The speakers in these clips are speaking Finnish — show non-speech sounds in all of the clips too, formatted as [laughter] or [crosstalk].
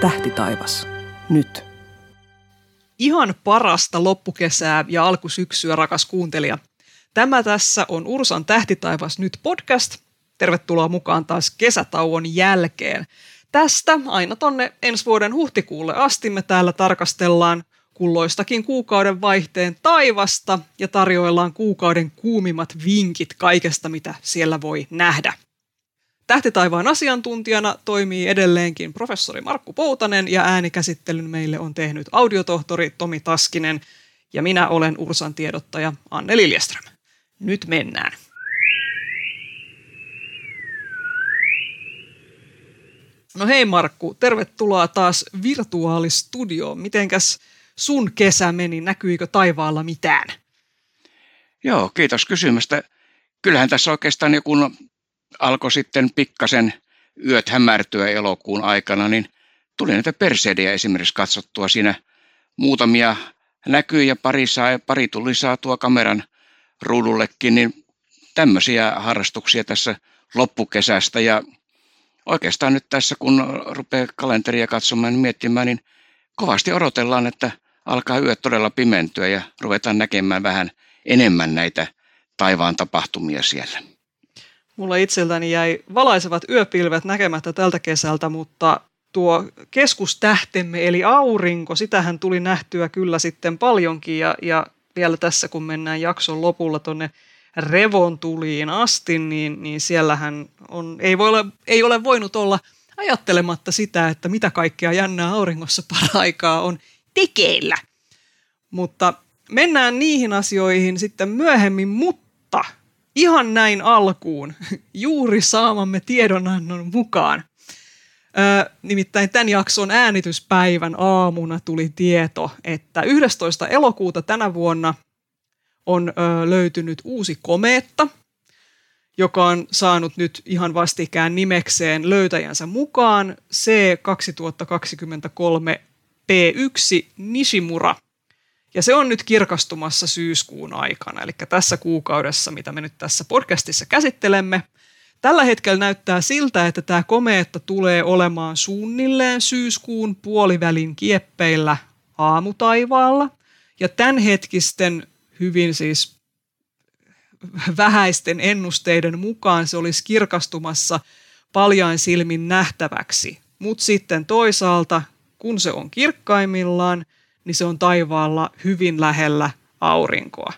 Tähtitaivas. Nyt. Ihan parasta loppukesää ja alkusyksyä, rakas kuuntelija. Tämä tässä on Ursan Tähtitaivas nyt podcast. Tervetuloa mukaan taas kesätauon jälkeen. Tästä aina tonne ensi vuoden huhtikuulle asti me täällä tarkastellaan kulloistakin kuukauden vaihteen taivasta ja tarjoillaan kuukauden kuumimmat vinkit kaikesta, mitä siellä voi nähdä. Tähtitaivaan asiantuntijana toimii edelleenkin professori Markku Poutanen ja äänikäsittelyn meille on tehnyt audiotohtori Tomi Taskinen ja minä olen Ursan tiedottaja Anne Liljeström. Nyt mennään. No hei Markku, tervetuloa taas virtuaalistudioon. Mitenkäs sun kesä meni? Näkyykö taivaalla mitään? Joo, kiitos kysymästä. Kyllähän tässä oikeastaan joku alkoi sitten pikkasen yöt hämärtyä elokuun aikana, niin tuli näitä perseidejä esimerkiksi katsottua siinä muutamia näkyy ja pari, saa, pari tuli saatua kameran ruudullekin, niin tämmöisiä harrastuksia tässä loppukesästä ja oikeastaan nyt tässä kun rupeaa kalenteria katsomaan ja miettimään, niin kovasti odotellaan, että alkaa yöt todella pimentyä ja ruvetaan näkemään vähän enemmän näitä taivaan tapahtumia siellä. Mulla itseltäni jäi valaisevat yöpilvet näkemättä tältä kesältä, mutta tuo keskustähtemme eli aurinko, sitähän tuli nähtyä kyllä sitten paljonkin ja, ja vielä tässä kun mennään jakson lopulla tuonne revontuliin asti, niin, niin siellähän on, ei, voi ole, ei ole voinut olla ajattelematta sitä, että mitä kaikkea jännää auringossa paraikaa on tekeillä. Mutta mennään niihin asioihin sitten myöhemmin, mutta ihan näin alkuun, [laughs] juuri saamamme tiedonannon mukaan. Ö, nimittäin tämän jakson äänityspäivän aamuna tuli tieto, että 11. elokuuta tänä vuonna on ö, löytynyt uusi komeetta, joka on saanut nyt ihan vastikään nimekseen löytäjänsä mukaan C2023 P1 Nishimura – ja se on nyt kirkastumassa syyskuun aikana, eli tässä kuukaudessa, mitä me nyt tässä podcastissa käsittelemme. Tällä hetkellä näyttää siltä, että tämä komeetta tulee olemaan suunnilleen syyskuun puolivälin kieppeillä aamutaivaalla. Ja tämänhetkisten hyvin siis vähäisten ennusteiden mukaan se olisi kirkastumassa paljain silmin nähtäväksi. Mutta sitten toisaalta, kun se on kirkkaimmillaan – niin se on taivaalla hyvin lähellä aurinkoa.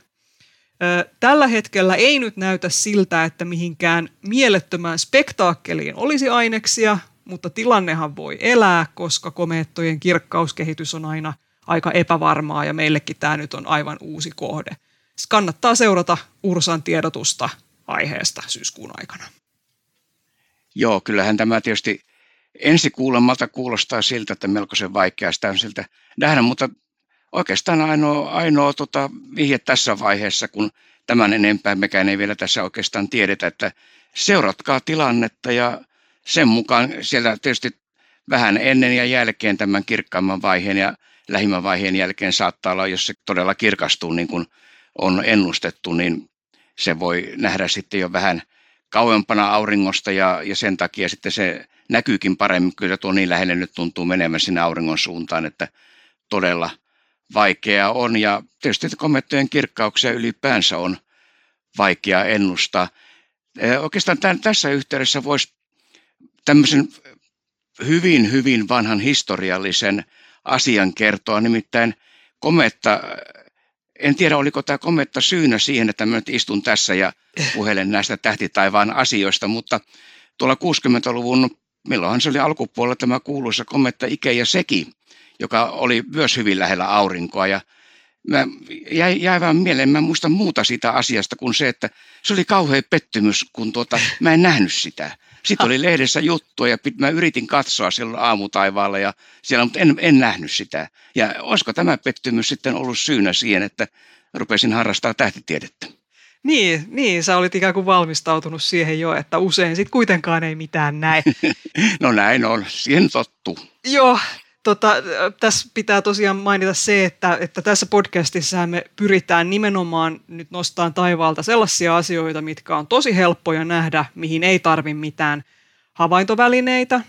Tällä hetkellä ei nyt näytä siltä, että mihinkään mielettömään spektaakkeliin olisi aineksia, mutta tilannehan voi elää, koska komeettojen kirkkauskehitys on aina aika epävarmaa ja meillekin tämä nyt on aivan uusi kohde. Siis kannattaa seurata Ursan tiedotusta aiheesta syyskuun aikana. Joo, kyllähän tämä tietysti ensi kuulemalta kuulostaa siltä, että melkoisen vaikeaa sitä on siltä nähdä, mutta oikeastaan ainoa, ainoa tota, vihje tässä vaiheessa, kun tämän enempää mekään ei vielä tässä oikeastaan tiedetä, että seuratkaa tilannetta ja sen mukaan siellä tietysti vähän ennen ja jälkeen tämän kirkkaamman vaiheen ja lähimmän vaiheen jälkeen saattaa olla, jos se todella kirkastuu niin kuin on ennustettu, niin se voi nähdä sitten jo vähän kauempana auringosta ja, ja sen takia sitten se näkyykin paremmin. Kyllä tuo niin lähelle nyt tuntuu menemään sinne auringon suuntaan, että todella vaikeaa on. Ja tietysti komettojen kirkkauksia ylipäänsä on vaikea ennustaa. Oikeastaan tämän, tässä yhteydessä voisi tämmöisen hyvin, hyvin vanhan historiallisen asian kertoa, nimittäin kometta, en tiedä oliko tämä kometta syynä siihen, että mä nyt istun tässä ja puhelen näistä tähtitaivaan asioista, mutta tuolla 60-luvun milloinhan se oli alkupuolella tämä kuuluisa kometta Ike ja Seki, joka oli myös hyvin lähellä aurinkoa ja mä jäi, jäi vaan mieleen, mä muista muuta siitä asiasta kuin se, että se oli kauhea pettymys, kun tuota, mä en nähnyt sitä. Sitten oli lehdessä juttua ja mä yritin katsoa silloin aamutaivaalla ja siellä, mutta en, en nähnyt sitä. Ja olisiko tämä pettymys sitten ollut syynä siihen, että rupesin harrastaa tähtitiedettä? Niin, niin, sä olit ikään kuin valmistautunut siihen jo, että usein sitten kuitenkaan ei mitään näe. [laughs] no näin on, siihen tottuu. Joo, tota, tässä pitää tosiaan mainita se, että, että tässä podcastissa me pyritään nimenomaan nyt nostamaan taivaalta sellaisia asioita, mitkä on tosi helppoja nähdä, mihin ei tarvi mitään havaintovälineitä.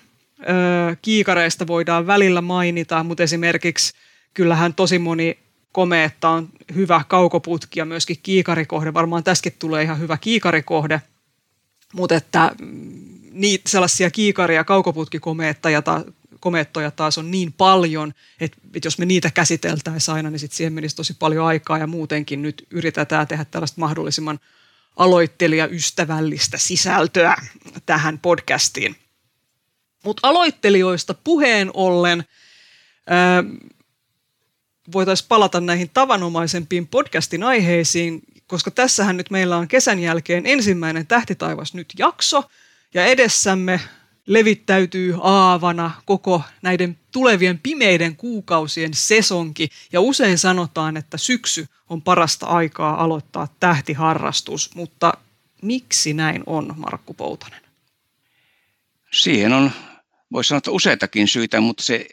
Kiikareista voidaan välillä mainita, mutta esimerkiksi kyllähän tosi moni komeetta on hyvä kaukoputki ja myöskin kiikarikohde. Varmaan tässäkin tulee ihan hyvä kiikarikohde, mutta että mm, niitä sellaisia kiikaria kaukoputkikomeettoja ta, komeettoja taas on niin paljon, että, että jos me niitä käsiteltäisiin aina, niin sit siihen menisi tosi paljon aikaa ja muutenkin nyt yritetään tehdä tällaista mahdollisimman aloittelijaystävällistä sisältöä tähän podcastiin. Mutta aloittelijoista puheen ollen voitaisiin palata näihin tavanomaisempiin podcastin aiheisiin, koska tässähän nyt meillä on kesän jälkeen ensimmäinen Tähtitaivas nyt jakso, ja edessämme levittäytyy aavana koko näiden tulevien pimeiden kuukausien sesonki, ja usein sanotaan, että syksy on parasta aikaa aloittaa tähtiharrastus, mutta miksi näin on, Markku Poutanen? Siihen on, voisi sanoa, että useitakin syitä, mutta se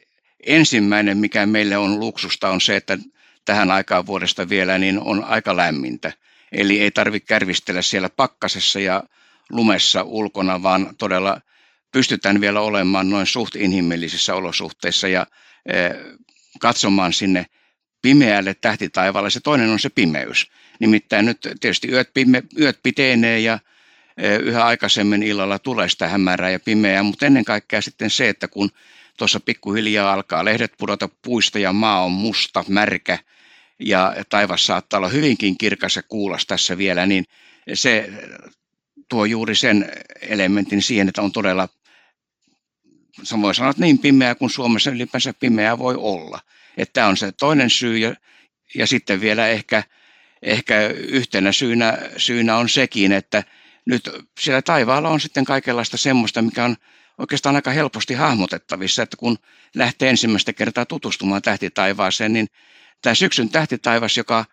ensimmäinen, mikä meille on luksusta, on se, että tähän aikaan vuodesta vielä niin on aika lämmintä. Eli ei tarvitse kärvistellä siellä pakkasessa ja lumessa ulkona, vaan todella pystytään vielä olemaan noin suht inhimillisissä olosuhteissa ja eh, katsomaan sinne pimeälle tähtitaivaalle. Se toinen on se pimeys. Nimittäin nyt tietysti yöt, pime, yöt pitenee ja eh, yhä aikaisemmin illalla tulee sitä hämärää ja pimeää, mutta ennen kaikkea sitten se, että kun tuossa pikkuhiljaa alkaa lehdet pudota puista ja maa on musta, märkä ja taivas saattaa olla hyvinkin kirkas ja kuulas tässä vielä, niin se tuo juuri sen elementin siihen, että on todella, voi sanoa, että niin pimeää kuin Suomessa ylipäänsä pimeää voi olla. Että tämä on se toinen syy ja, ja sitten vielä ehkä, ehkä yhtenä syynä, syynä on sekin, että nyt siellä taivaalla on sitten kaikenlaista semmoista, mikä on oikeastaan aika helposti hahmotettavissa, että kun lähtee ensimmäistä kertaa tutustumaan tähtitaivaaseen, niin tämä syksyn tähtitaivas, joka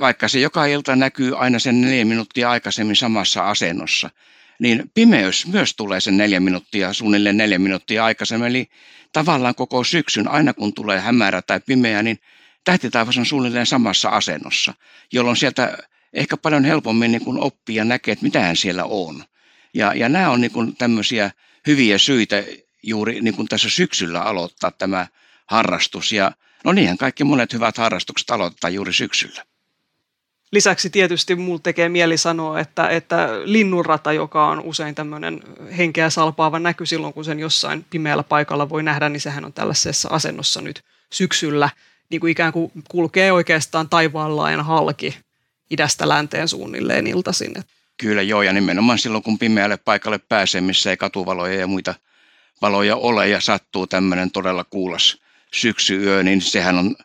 vaikka se joka ilta näkyy aina sen neljä minuuttia aikaisemmin samassa asennossa, niin pimeys myös tulee sen neljä minuuttia, suunnilleen neljä minuuttia aikaisemmin. Eli tavallaan koko syksyn, aina kun tulee hämärä tai pimeä, niin tähtitaivas on suunnilleen samassa asennossa, jolloin sieltä ehkä paljon helpommin niin oppii ja näkee, että mitähän siellä on. Ja, ja nämä on niin tämmöisiä hyviä syitä juuri niin kuin tässä syksyllä aloittaa tämä harrastus. Ja no niinhän kaikki monet hyvät harrastukset aloittaa juuri syksyllä. Lisäksi tietysti mulla tekee mieli sanoa, että, että linnunrata, joka on usein tämmöinen henkeä salpaava näky silloin, kun sen jossain pimeällä paikalla voi nähdä, niin sehän on tällaisessa asennossa nyt syksyllä, niin kuin ikään kuin kulkee oikeastaan taivaanlaajan halki idästä länteen suunnilleen iltaisin. Kyllä joo, ja nimenomaan silloin, kun pimeälle paikalle pääsee, missä ei katuvaloja ja muita valoja ole ja sattuu tämmöinen todella kuulas syksyyö, niin sehän on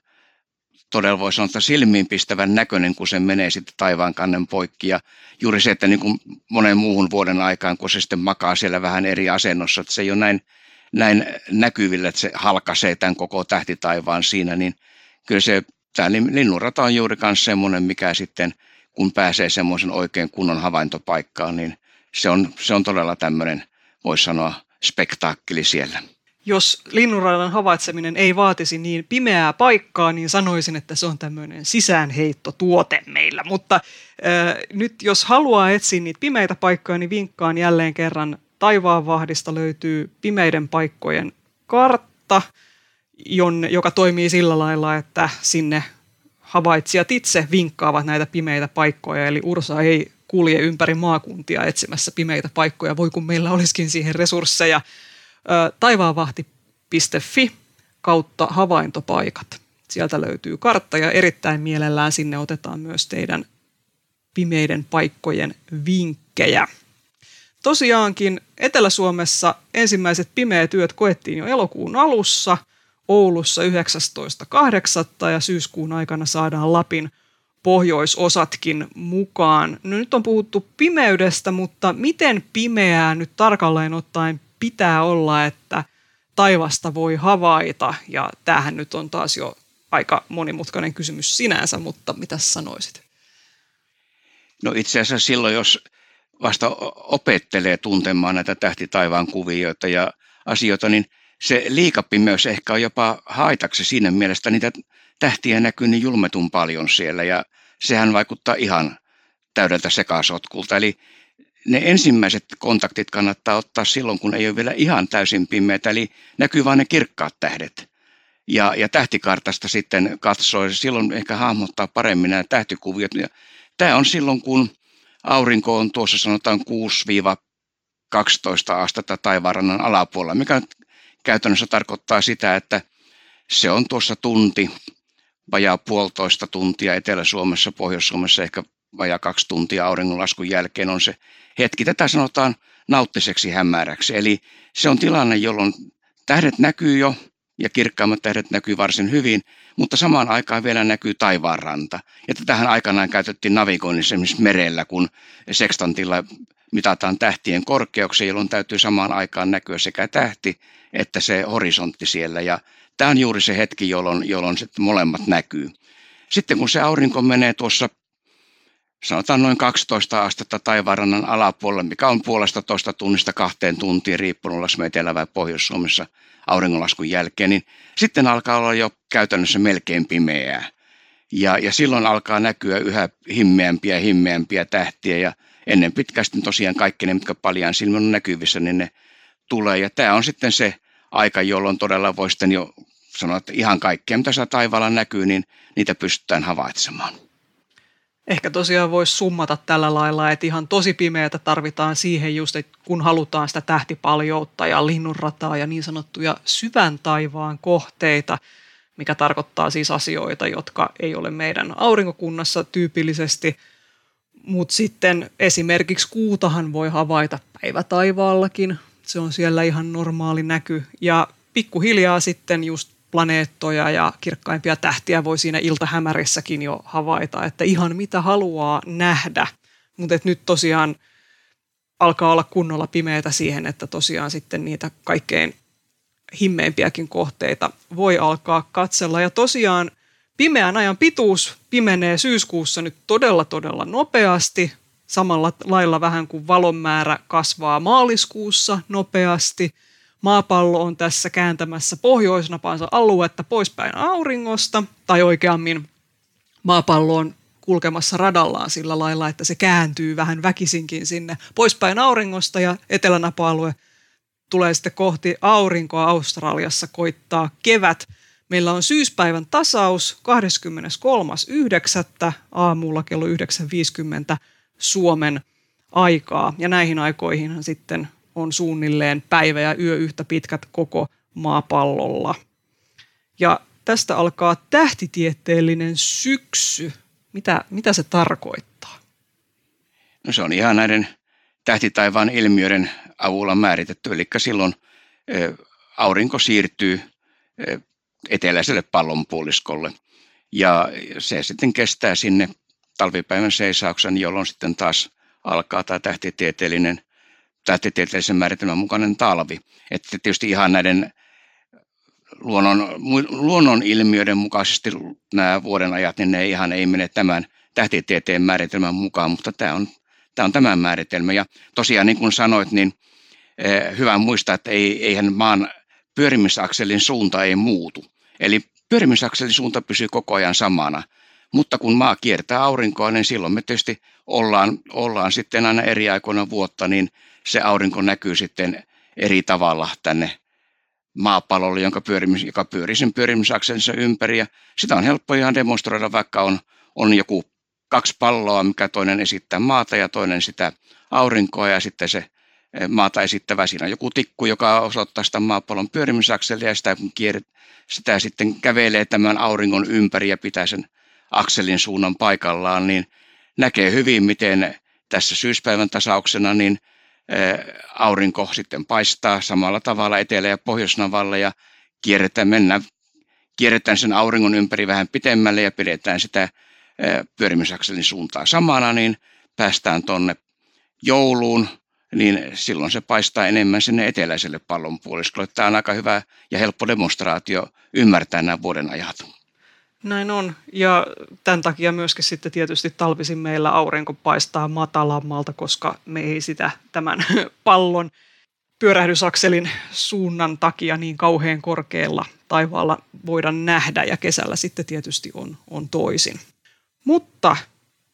todella voi sanoa, että silmiinpistävän näköinen, kun se menee sitten taivaan kannen poikki. Ja juuri se, että niin kuin monen muuhun vuoden aikaan, kun se sitten makaa siellä vähän eri asennossa, että se ei ole näin, näin näkyvillä, että se halkaisee tämän koko tähtitaivaan siinä, niin kyllä se, tämä linnunrata on juuri myös semmoinen, mikä sitten, kun pääsee semmoisen oikein kunnon havaintopaikkaan, niin se on, se on todella tämmöinen, voisi sanoa, spektaakkeli siellä jos linnunradan havaitseminen ei vaatisi niin pimeää paikkaa, niin sanoisin, että se on tämmöinen sisäänheittotuote meillä. Mutta äh, nyt jos haluaa etsiä niitä pimeitä paikkoja, niin vinkkaan jälleen kerran. Taivaanvahdista löytyy pimeiden paikkojen kartta, jonne, joka toimii sillä lailla, että sinne havaitsijat itse vinkkaavat näitä pimeitä paikkoja, eli Ursa ei kulje ympäri maakuntia etsimässä pimeitä paikkoja, voi kun meillä olisikin siihen resursseja taivaanvahti.fi kautta havaintopaikat. Sieltä löytyy kartta ja erittäin mielellään sinne otetaan myös teidän pimeiden paikkojen vinkkejä. Tosiaankin Etelä-Suomessa ensimmäiset pimeät työt koettiin jo elokuun alussa, Oulussa 19.8. ja syyskuun aikana saadaan Lapin pohjoisosatkin mukaan. No nyt on puhuttu pimeydestä, mutta miten pimeää nyt tarkalleen ottaen pitää olla, että taivasta voi havaita. Ja tämähän nyt on taas jo aika monimutkainen kysymys sinänsä, mutta mitä sanoisit? No itse asiassa silloin, jos vasta opettelee tuntemaan näitä tähtitaivaan kuvioita ja asioita, niin se liikapimeys ehkä on jopa haitaksi siinä mielessä, niitä tähtiä näkyy niin julmetun paljon siellä ja sehän vaikuttaa ihan täydeltä sekasotkulta. Eli ne ensimmäiset kontaktit kannattaa ottaa silloin, kun ei ole vielä ihan täysin pimeätä, eli näkyy vain ne kirkkaat tähdet. Ja, ja tähtikartasta sitten katsoo, ja silloin ehkä hahmottaa paremmin nämä tähtikuviot. Ja tämä on silloin, kun aurinko on tuossa sanotaan 6-12 astetta taivaanrannan alapuolella, mikä käytännössä tarkoittaa sitä, että se on tuossa tunti, vajaa puolitoista tuntia Etelä-Suomessa, Pohjois-Suomessa ehkä vajaa kaksi tuntia auringonlaskun jälkeen on se hetki. Tätä sanotaan nauttiseksi hämäräksi. Eli se on tilanne, jolloin tähdet näkyy jo ja kirkkaimmat tähdet näkyy varsin hyvin, mutta samaan aikaan vielä näkyy taivaanranta. Ja tähän aikanaan käytettiin navigoinnissa esimerkiksi merellä, kun sekstantilla mitataan tähtien korkeuksia, jolloin täytyy samaan aikaan näkyä sekä tähti että se horisontti siellä. Ja tämä on juuri se hetki, jolloin, jolloin sitten molemmat näkyy. Sitten kun se aurinko menee tuossa sanotaan noin 12 astetta taivaanrannan alapuolella, mikä on puolesta toista tunnista kahteen tuntiin riippunut ollaanko Etelä- vai Pohjois-Suomessa auringonlaskun jälkeen, niin sitten alkaa olla jo käytännössä melkein pimeää. Ja, ja silloin alkaa näkyä yhä himmeämpiä himmeämpiä tähtiä ja ennen pitkästi tosiaan kaikki ne, mitkä paljaan silmän on näkyvissä, niin ne tulee. Ja tämä on sitten se aika, jolloin todella voi sitten jo sanoa, että ihan kaikkea, mitä saa taivaalla näkyy, niin niitä pystytään havaitsemaan. Ehkä tosiaan voisi summata tällä lailla, että ihan tosi pimeätä tarvitaan siihen just, että kun halutaan sitä tähtipaljoutta ja linnunrataa ja niin sanottuja syvän taivaan kohteita, mikä tarkoittaa siis asioita, jotka ei ole meidän aurinkokunnassa tyypillisesti, mutta sitten esimerkiksi kuutahan voi havaita päivätaivaallakin, se on siellä ihan normaali näky. Ja pikkuhiljaa sitten just planeettoja ja kirkkaimpia tähtiä voi siinä iltahämärissäkin jo havaita, että ihan mitä haluaa nähdä. Mutta nyt tosiaan alkaa olla kunnolla pimeätä siihen, että tosiaan sitten niitä kaikkein himmeimpiäkin kohteita voi alkaa katsella. Ja tosiaan pimeän ajan pituus pimenee syyskuussa nyt todella todella nopeasti, samalla lailla vähän kuin valon määrä kasvaa maaliskuussa nopeasti – maapallo on tässä kääntämässä pohjoisnapansa aluetta poispäin auringosta, tai oikeammin maapallo on kulkemassa radallaan sillä lailla, että se kääntyy vähän väkisinkin sinne poispäin auringosta ja etelänapa-alue tulee sitten kohti aurinkoa Australiassa koittaa kevät. Meillä on syyspäivän tasaus 23.9. aamulla kello 9.50 Suomen aikaa. Ja näihin aikoihin sitten on suunnilleen päivä ja yö yhtä pitkät koko maapallolla. Ja tästä alkaa tähtitieteellinen syksy. Mitä, mitä se tarkoittaa? No se on ihan näiden tähtitaivaan ilmiöiden avulla määritetty. Eli silloin aurinko siirtyy eteläiselle pallonpuoliskolle. Ja se sitten kestää sinne talvipäivän seisauksen, jolloin sitten taas alkaa tämä tähtitieteellinen tähtitieteellisen määritelmän mukainen talvi. Että tietysti ihan näiden luonnon, luonnon ilmiöiden mukaisesti nämä vuoden ajat, niin ne ihan ei mene tämän tähtitieteen määritelmän mukaan, mutta tämä on, tämä on tämän määritelmä. Ja tosiaan niin kuin sanoit, niin eh, hyvä muistaa, että ei, eihän maan pyörimisakselin suunta ei muutu. Eli pyörimisakselin suunta pysyy koko ajan samana. Mutta kun maa kiertää aurinkoa, niin silloin me tietysti ollaan, ollaan sitten aina eri aikoina vuotta, niin se aurinko näkyy sitten eri tavalla tänne maapallolle, jonka pyörimis, joka pyörii sen pyörimisaksensa ympäri. Ja sitä on helppo ihan demonstroida, vaikka on, on joku kaksi palloa, mikä toinen esittää maata ja toinen sitä aurinkoa ja sitten se eh, maata esittävä. Siinä on joku tikku, joka osoittaa sitä maapallon pyörimisakselia ja sitä, kun sitä sitten kävelee tämän auringon ympäri ja pitää sen akselin suunnan paikallaan, niin näkee hyvin, miten tässä syyspäivän tasauksena niin – aurinko sitten paistaa samalla tavalla etelä- ja pohjoisnavalle ja kierretään, mennään, kierretään sen auringon ympäri vähän pitemmälle ja pidetään sitä pyörimisakselin suuntaa samana, niin päästään tuonne jouluun, niin silloin se paistaa enemmän sinne eteläiselle pallonpuoliskolle. Tämä on aika hyvä ja helppo demonstraatio ymmärtää nämä vuoden ajat. Näin on. Ja tämän takia myöskin sitten tietysti talvisin meillä aurinko paistaa matalammalta, koska me ei sitä tämän [laughs] pallon pyörähdysakselin suunnan takia niin kauhean korkealla taivaalla voida nähdä ja kesällä sitten tietysti on, on toisin. Mutta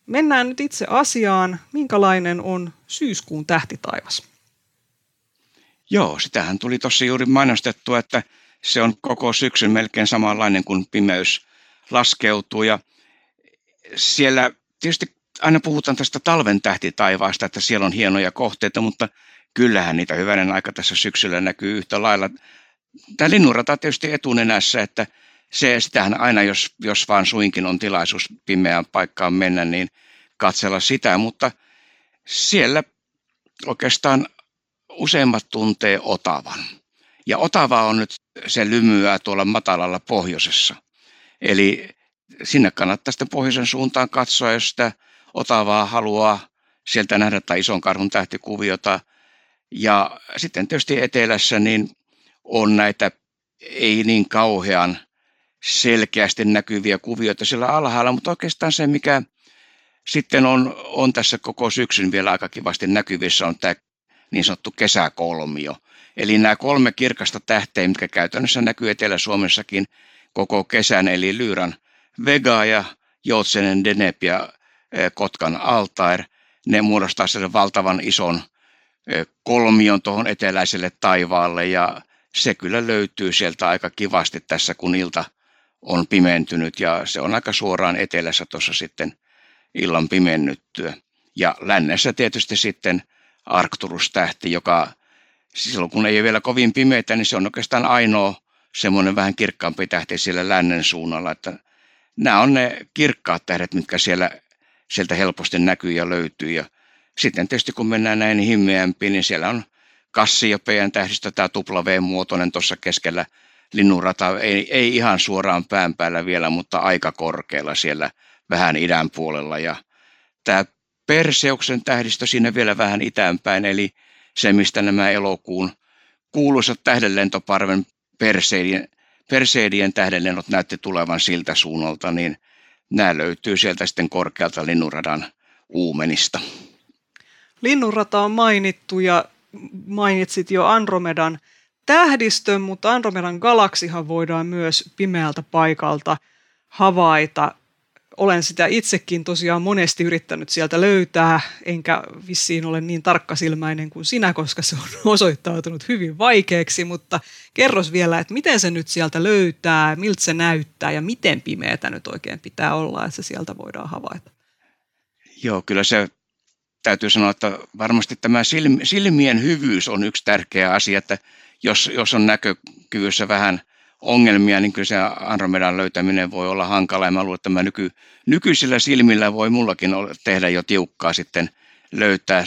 mennään nyt itse asiaan. Minkälainen on syyskuun tähtitaivas? Joo, sitähän tuli tuossa juuri mainostettua, että se on koko syksyn melkein samanlainen kuin pimeys laskeutuu. Ja siellä tietysti aina puhutaan tästä talven tähtitaivaasta, että siellä on hienoja kohteita, mutta kyllähän niitä hyvänen aika tässä syksyllä näkyy yhtä lailla. Tämä linnunrata tietysti etunenässä, että se, sitähän aina, jos, jos vaan suinkin on tilaisuus pimeään paikkaan mennä, niin katsella sitä, mutta siellä oikeastaan useimmat tuntee Otavan. Ja Otava on nyt se lymyää tuolla matalalla pohjoisessa. Eli sinne kannattaa sitten pohjoisen suuntaan katsoa, jos sitä Otavaa haluaa sieltä nähdä tai ison karhun tähtikuviota. Ja sitten tietysti etelässä niin on näitä ei niin kauhean selkeästi näkyviä kuvioita siellä alhaalla, mutta oikeastaan se, mikä sitten on, on tässä koko syksyn vielä aika kivasti näkyvissä, on tämä niin sanottu kesäkolmio. Eli nämä kolme kirkasta tähteä, mitkä käytännössä näkyy Etelä-Suomessakin koko kesän, eli Lyyran Vega ja Joutsenen Denep ja eh, Kotkan Altair, ne muodostaa sen valtavan ison eh, kolmion tuohon eteläiselle taivaalle ja se kyllä löytyy sieltä aika kivasti tässä, kun ilta on pimentynyt ja se on aika suoraan etelässä tuossa sitten illan pimennyttyä. Ja lännessä tietysti sitten Arcturus-tähti, joka silloin kun ei ole vielä kovin pimeitä, niin se on oikeastaan ainoa semmoinen vähän kirkkaampi tähti siellä lännen suunnalla, että nämä on ne kirkkaat tähdet, mitkä siellä, sieltä helposti näkyy ja löytyy. Ja sitten tietysti kun mennään näin himmeämpiin, niin siellä on Kassiopean tähdistö, tämä tupla V-muotoinen tuossa keskellä linnunrata, ei, ei ihan suoraan pään päällä vielä, mutta aika korkealla siellä vähän idän puolella. Ja tämä Perseuksen tähdistö sinne vielä vähän itäänpäin, eli se, mistä nämä elokuun kuuluisat tähdenlentoparven Perseidien, Perseidien tähdenlennot näytti tulevan siltä suunnalta, niin nämä löytyy sieltä sitten korkealta linnunradan uumenista. Linnunrata on mainittu ja mainitsit jo Andromedan tähdistön, mutta Andromedan galaksihan voidaan myös pimeältä paikalta havaita olen sitä itsekin tosiaan monesti yrittänyt sieltä löytää, enkä vissiin ole niin tarkkasilmäinen kuin sinä, koska se on [laughs] osoittautunut hyvin vaikeaksi, mutta kerros vielä, että miten se nyt sieltä löytää, miltä se näyttää ja miten pimeätä nyt oikein pitää olla, että se sieltä voidaan havaita. Joo, kyllä se täytyy sanoa, että varmasti tämä silmien hyvyys on yksi tärkeä asia, että jos, jos on näkökyvyssä vähän – ongelmia, niin kyllä se Andromedan löytäminen voi olla hankala. Ja mä luulen, että mä nyky, nykyisillä silmillä voi mullakin tehdä jo tiukkaa sitten löytää.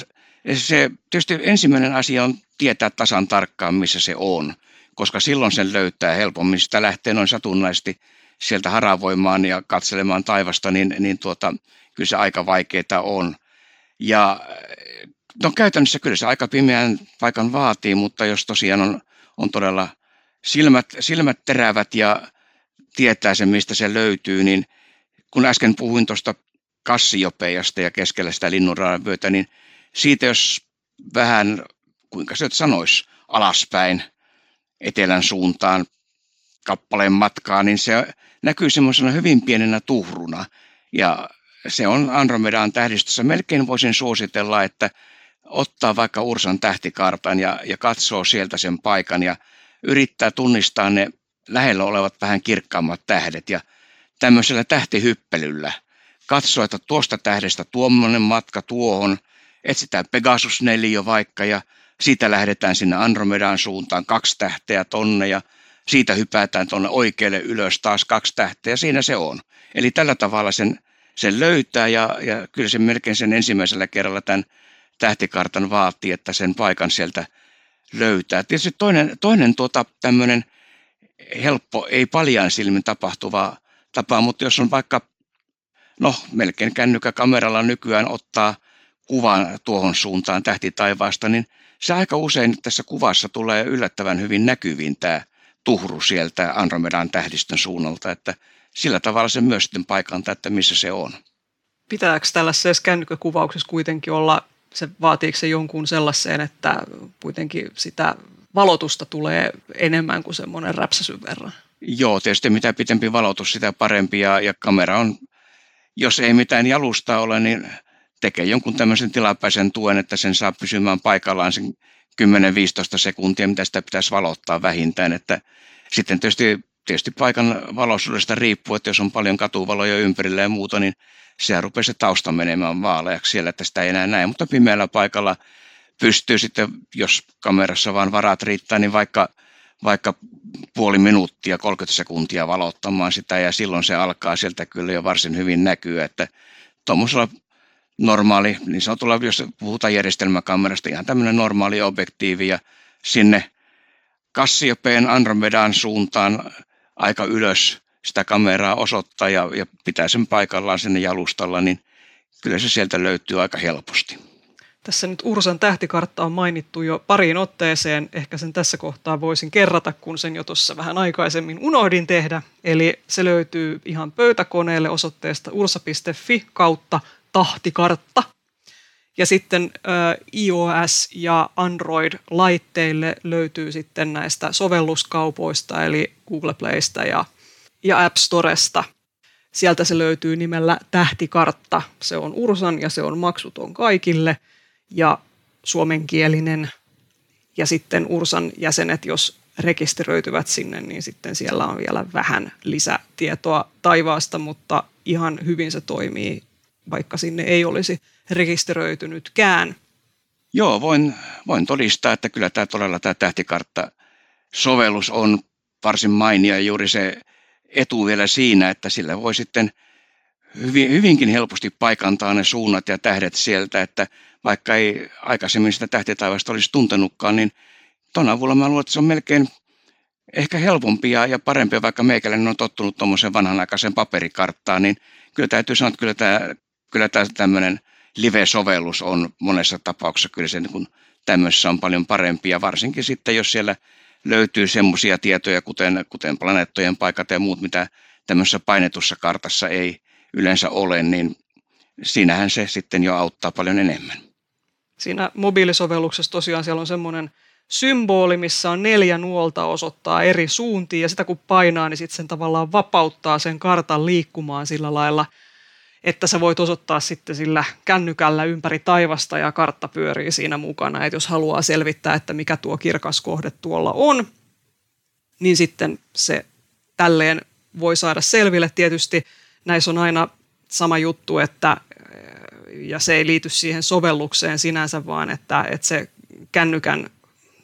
Se tietysti ensimmäinen asia on tietää tasan tarkkaan, missä se on, koska silloin sen löytää helpommin. Sitä lähtee noin satunnaisesti sieltä haravoimaan ja katselemaan taivasta, niin, niin tuota, kyllä se aika vaikeaa on. Ja no käytännössä kyllä se aika pimeän paikan vaatii, mutta jos tosiaan on, on todella – silmät, silmät terävät ja tietää sen, mistä se löytyy, niin kun äsken puhuin tuosta Kassiopeijasta ja keskellä sitä linnunradan vyötä, niin siitä jos vähän, kuinka se sanoisi, alaspäin etelän suuntaan kappaleen matkaa, niin se näkyy semmoisena hyvin pienenä tuhruna. Ja se on Andromedan tähdistössä. Melkein voisin suositella, että ottaa vaikka Ursan tähtikartan ja, ja katsoo sieltä sen paikan ja yrittää tunnistaa ne lähellä olevat vähän kirkkaammat tähdet ja tämmöisellä tähtihyppelyllä katsoa, että tuosta tähdestä tuommoinen matka tuohon, etsitään Pegasus 4 vaikka ja siitä lähdetään sinne Andromedan suuntaan kaksi tähteä tonne ja siitä hypätään tuonne oikealle ylös taas kaksi tähteä siinä se on. Eli tällä tavalla sen, sen löytää ja, ja kyllä se melkein sen ensimmäisellä kerralla tämän tähtikartan vaatii, että sen paikan sieltä löytää. Tietysti toinen, toinen tuota, tämmöinen helppo, ei paljon silmin tapahtuva tapa, mutta jos on vaikka, no melkein kännykkäkameralla nykyään ottaa kuvan tuohon suuntaan tähtitaivaasta, niin se aika usein tässä kuvassa tulee yllättävän hyvin näkyviin tämä tuhru sieltä Andromedan tähdistön suunnalta, että sillä tavalla se myös sitten paikantaa, että missä se on. Pitääkö tällaisessa kännykkäkuvauksessa kuitenkin olla se vaatiiko se jonkun sellaiseen, että kuitenkin sitä valotusta tulee enemmän kuin semmoinen räpsäsyn verran? Joo, tietysti mitä pitempi valotus, sitä parempi ja, ja kamera on jos ei mitään jalusta ole, niin tekee jonkun tämmöisen tilapäisen tuen, että sen saa pysymään paikallaan sen 10-15 sekuntia, mitä sitä pitäisi valottaa vähintään. Että sitten tietysti, tietysti paikan valoisuudesta riippuu, että jos on paljon katuvaloja ympärillä ja muuta, niin se rupeaa se tausta menemään vaaleaksi siellä, että sitä ei enää näe. Mutta pimeällä paikalla pystyy sitten, jos kamerassa vaan varat riittää, niin vaikka, vaikka puoli minuuttia, 30 sekuntia valottamaan sitä ja silloin se alkaa sieltä kyllä jo varsin hyvin näkyä, että tuommoisella normaali, niin sanotulla, jos puhutaan järjestelmäkamerasta, ihan tämmöinen normaali objektiivi ja sinne Cassiopeen Andromedan suuntaan aika ylös sitä kameraa osoittaa ja, ja pitää sen paikallaan sinne jalustalla, niin kyllä se sieltä löytyy aika helposti. Tässä nyt Ursan tähtikartta on mainittu jo pariin otteeseen. Ehkä sen tässä kohtaa voisin kerrata, kun sen jo tuossa vähän aikaisemmin unohdin tehdä. Eli se löytyy ihan pöytäkoneelle osoitteesta ursa.fi kautta tahtikartta. Ja sitten iOS- ja Android-laitteille löytyy sitten näistä sovelluskaupoista, eli Google Playsta ja, ja App Storesta. Sieltä se löytyy nimellä Tähtikartta. Se on Ursan ja se on maksuton kaikille ja suomenkielinen. Ja sitten Ursan jäsenet, jos rekisteröityvät sinne, niin sitten siellä on vielä vähän lisätietoa taivaasta, mutta ihan hyvin se toimii vaikka sinne ei olisi rekisteröitynytkään. Joo, voin, voin todistaa, että kyllä tämä todella tämä tähtikartta-sovellus on varsin mainia juuri se etu vielä siinä, että sillä voi sitten hyvin, hyvinkin helposti paikantaa ne suunnat ja tähdet sieltä, että vaikka ei aikaisemmin sitä tähtitaivasta olisi tuntenutkaan, niin tuon avulla mä luulen, että se on melkein ehkä helpompia ja parempia, vaikka meikäläinen on tottunut tuommoiseen vanhanaikaiseen paperikarttaan, niin kyllä täytyy sanoa, että kyllä tämä kyllä tämmöinen live-sovellus on monessa tapauksessa kyllä se niin tämmöisessä on paljon parempi ja varsinkin sitten, jos siellä löytyy semmoisia tietoja, kuten, kuten planeettojen paikat ja muut, mitä tämmöisessä painetussa kartassa ei yleensä ole, niin siinähän se sitten jo auttaa paljon enemmän. Siinä mobiilisovelluksessa tosiaan siellä on semmoinen symboli, missä on neljä nuolta osoittaa eri suuntiin ja sitä kun painaa, niin sitten sen tavallaan vapauttaa sen kartan liikkumaan sillä lailla – että sä voit osoittaa sitten sillä kännykällä ympäri taivasta ja kartta pyörii siinä mukana. Että jos haluaa selvittää, että mikä tuo kirkas kohde tuolla on, niin sitten se tälleen voi saada selville. Tietysti näissä on aina sama juttu, että ja se ei liity siihen sovellukseen sinänsä, vaan että, että se kännykän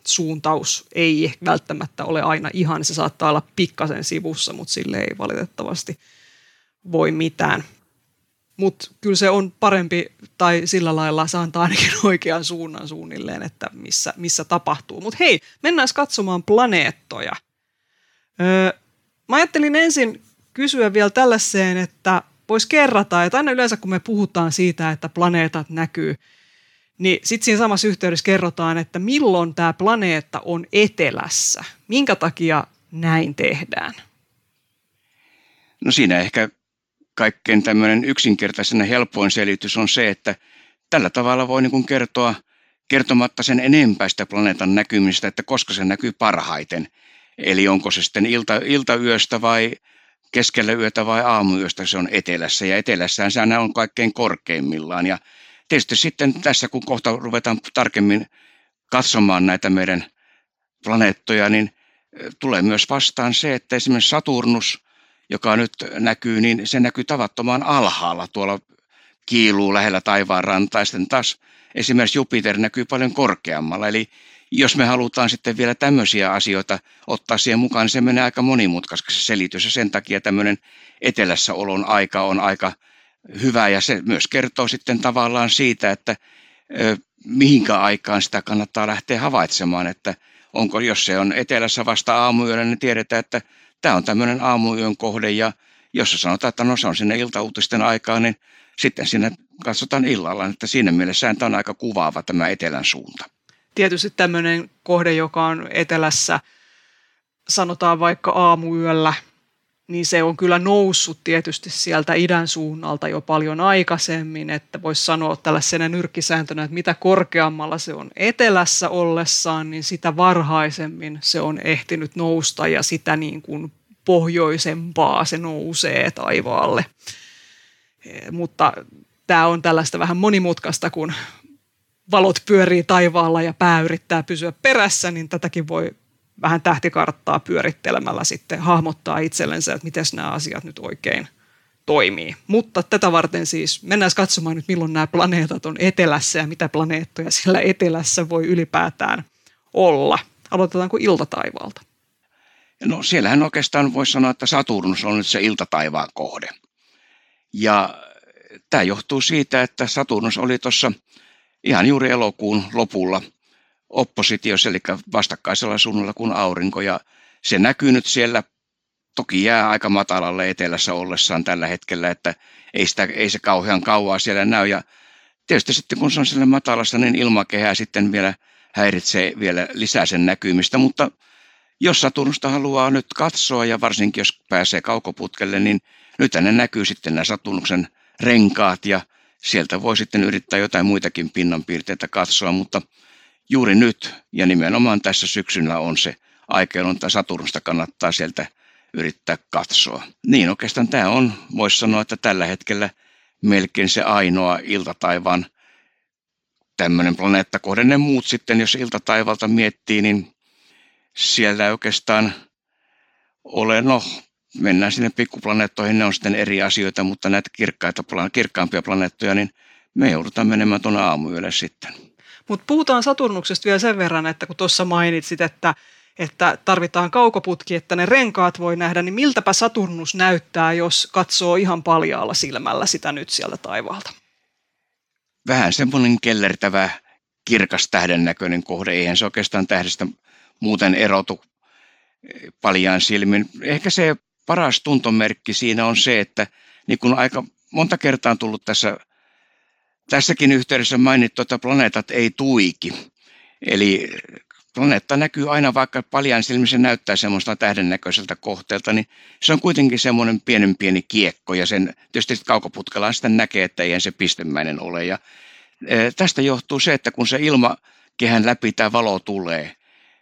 suuntaus ei välttämättä ole aina ihan, se saattaa olla pikkasen sivussa, mutta sille ei valitettavasti voi mitään mutta kyllä se on parempi, tai sillä lailla se antaa ainakin [laughs] oikean suunnan suunnilleen, että missä, missä tapahtuu. Mutta hei, mennään katsomaan planeettoja. Öö, mä ajattelin ensin kysyä vielä tällaiseen, että voisi kerrata, että aina yleensä kun me puhutaan siitä, että planeetat näkyy, niin sitten siinä samassa yhteydessä kerrotaan, että milloin tämä planeetta on etelässä. Minkä takia näin tehdään? No siinä ehkä kaikkein tämmöinen yksinkertaisen ja helpoin selitys on se, että tällä tavalla voi niin kertoa kertomatta sen enempää sitä planeetan näkymistä, että koska se näkyy parhaiten. Eli onko se sitten ilta, iltayöstä vai keskellä yötä vai aamuyöstä se on etelässä. Ja etelässään se on kaikkein korkeimmillaan. Ja tietysti sitten tässä, kun kohta ruvetaan tarkemmin katsomaan näitä meidän planeettoja, niin tulee myös vastaan se, että esimerkiksi Saturnus – joka nyt näkyy, niin se näkyy tavattoman alhaalla tuolla kiiluu lähellä taivaan rantaa. Sitten taas esimerkiksi Jupiter näkyy paljon korkeammalla. Eli jos me halutaan sitten vielä tämmöisiä asioita ottaa siihen mukaan, niin se menee aika monimutkaiseksi se selitys. Ja sen takia tämmöinen etelässä olon aika on aika hyvä ja se myös kertoo sitten tavallaan siitä, että mihinkä aikaan sitä kannattaa lähteä havaitsemaan, että onko, jos se on etelässä vasta aamuyöllä, niin tiedetään, että tämä on tämmöinen aamuyön kohde ja jos sanotaan, että no se on sinne iltauutisten aikaa, niin sitten sinne katsotaan illalla, että siinä mielessä tämä on aika kuvaava tämä etelän suunta. Tietysti tämmöinen kohde, joka on etelässä, sanotaan vaikka aamuyöllä, niin se on kyllä noussut tietysti sieltä idän suunnalta jo paljon aikaisemmin, että voisi sanoa tällaisena nyrkkisääntönä, että mitä korkeammalla se on etelässä ollessaan, niin sitä varhaisemmin se on ehtinyt nousta ja sitä niin kuin pohjoisempaa se nousee taivaalle. mutta tämä on tällaista vähän monimutkaista, kun valot pyörii taivaalla ja pää yrittää pysyä perässä, niin tätäkin voi vähän tähtikarttaa pyörittelemällä sitten hahmottaa itsellensä, että miten nämä asiat nyt oikein toimii. Mutta tätä varten siis mennään katsomaan nyt, milloin nämä planeetat on etelässä ja mitä planeettoja siellä etelässä voi ylipäätään olla. Aloitetaanko iltataivaalta? No siellähän oikeastaan voisi sanoa, että Saturnus on nyt se iltataivaan kohde. Ja tämä johtuu siitä, että Saturnus oli tuossa ihan juuri elokuun lopulla oppositiossa, eli vastakkaisella suunnalla kuin aurinko. Ja se näkyy nyt siellä, toki jää aika matalalle etelässä ollessaan tällä hetkellä, että ei, sitä, ei se kauhean kauaa siellä näy. Ja tietysti sitten kun se on siellä matalassa, niin ilmakehää sitten vielä häiritsee vielä lisää sen näkymistä, mutta jos Saturnusta haluaa nyt katsoa ja varsinkin jos pääsee kaukoputkelle, niin nyt ne näkyy sitten nämä Saturnuksen renkaat ja sieltä voi sitten yrittää jotain muitakin pinnanpiirteitä katsoa, mutta juuri nyt ja nimenomaan tässä syksyllä on se aika, jolloin Saturnusta kannattaa sieltä yrittää katsoa. Niin oikeastaan tämä on, voisi sanoa, että tällä hetkellä melkein se ainoa iltataivaan tämmöinen planeettakohde. Ne muut sitten, jos iltataivalta miettii, niin siellä ei oikeastaan ole, no mennään sinne pikkuplaneettoihin, ne on sitten eri asioita, mutta näitä kirkkaita, kirkkaampia planeettoja, niin me joudutaan menemään tuonne aamuyölle sitten. Mutta puhutaan Saturnuksesta vielä sen verran, että kun tuossa mainitsit, että, että tarvitaan kaukoputki, että ne renkaat voi nähdä, niin miltäpä Saturnus näyttää, jos katsoo ihan paljaalla silmällä sitä nyt sieltä taivaalta? Vähän semmoinen kellertävä, kirkas tähden näköinen kohde. Eihän se oikeastaan tähdestä muuten erotu paljaan silmin. Ehkä se paras tuntomerkki siinä on se, että niin kuin aika monta kertaa on tullut tässä, tässäkin yhteydessä mainittu, että planeetat ei tuiki. Eli planeetta näkyy aina, vaikka paljaan silmin se näyttää semmoista tähden näköiseltä kohteelta, niin se on kuitenkin semmoinen pienen pieni kiekko ja sen tietysti kaukoputkellaan sitten näkee, että ei se pistemäinen ole. Ja, e, tästä johtuu se, että kun se ilmakehän läpi tämä valo tulee,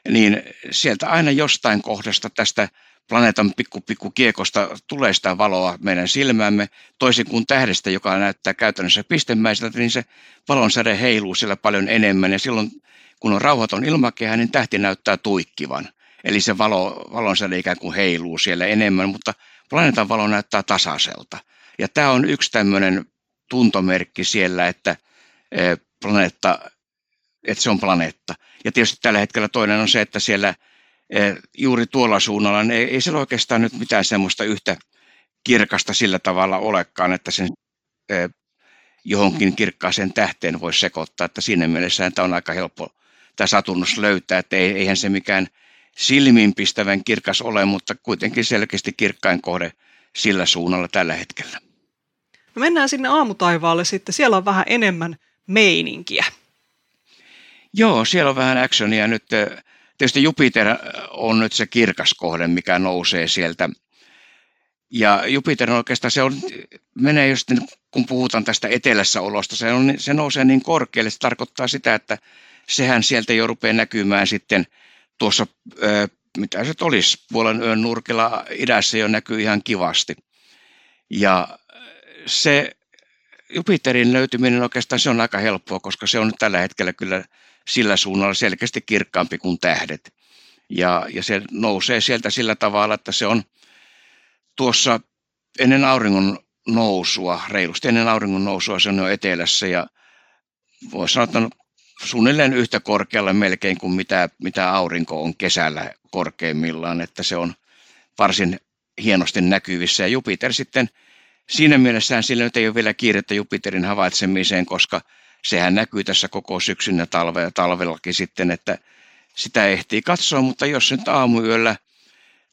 niin sieltä aina jostain kohdasta tästä planeetan pikku, pikku kiekosta tulee sitä valoa meidän silmäämme, toisin kuin tähdestä, joka näyttää käytännössä pistemäiseltä, niin se valonsäde heiluu siellä paljon enemmän ja silloin kun on rauhaton ilmakehä, niin tähti näyttää tuikkivan. Eli se valo, valonsäde ikään kuin heiluu siellä enemmän, mutta planeetan valo näyttää tasaiselta. Ja tämä on yksi tämmöinen tuntomerkki siellä, että e, planeetta, että se on planeetta. Ja tietysti tällä hetkellä toinen on se, että siellä juuri tuolla suunnalla niin ei, ei siellä oikeastaan nyt mitään semmoista yhtä kirkasta sillä tavalla olekaan, että sen e, johonkin kirkkaaseen tähteen voisi sekoittaa, että siinä mielessä tämä on aika helppo tämä Saturnus löytää, että eihän se mikään silmiinpistävän kirkas ole, mutta kuitenkin selkeästi kirkkain kohde sillä suunnalla tällä hetkellä. No mennään sinne aamutaivaalle sitten, siellä on vähän enemmän meininkiä. Joo, siellä on vähän actionia nyt. Tietysti Jupiter on nyt se kirkas kohde, mikä nousee sieltä. Ja Jupiter on oikeastaan, se on, menee just, kun puhutaan tästä etelässä olosta, se, on, se nousee niin korkealle, se tarkoittaa sitä, että sehän sieltä jo rupeaa näkymään sitten tuossa, mitä se olisi, puolen yön nurkilla idässä jo näkyy ihan kivasti. Ja se Jupiterin löytyminen oikeastaan se on aika helppoa, koska se on nyt tällä hetkellä kyllä sillä suunnalla selkeästi kirkkaampi kuin tähdet. Ja, ja se nousee sieltä sillä tavalla, että se on tuossa ennen auringon nousua, reilusti ennen auringon nousua se on jo etelässä ja voisi sanoa, että suunnilleen yhtä korkealla melkein kuin mitä, mitä aurinko on kesällä korkeimmillaan, että se on varsin hienosti näkyvissä. Ja Jupiter sitten siinä mielessään sillä nyt ei ole vielä kiirettä Jupiterin havaitsemiseen, koska sehän näkyy tässä koko syksyn ja talve, talvellakin sitten, että sitä ehtii katsoa, mutta jos nyt aamuyöllä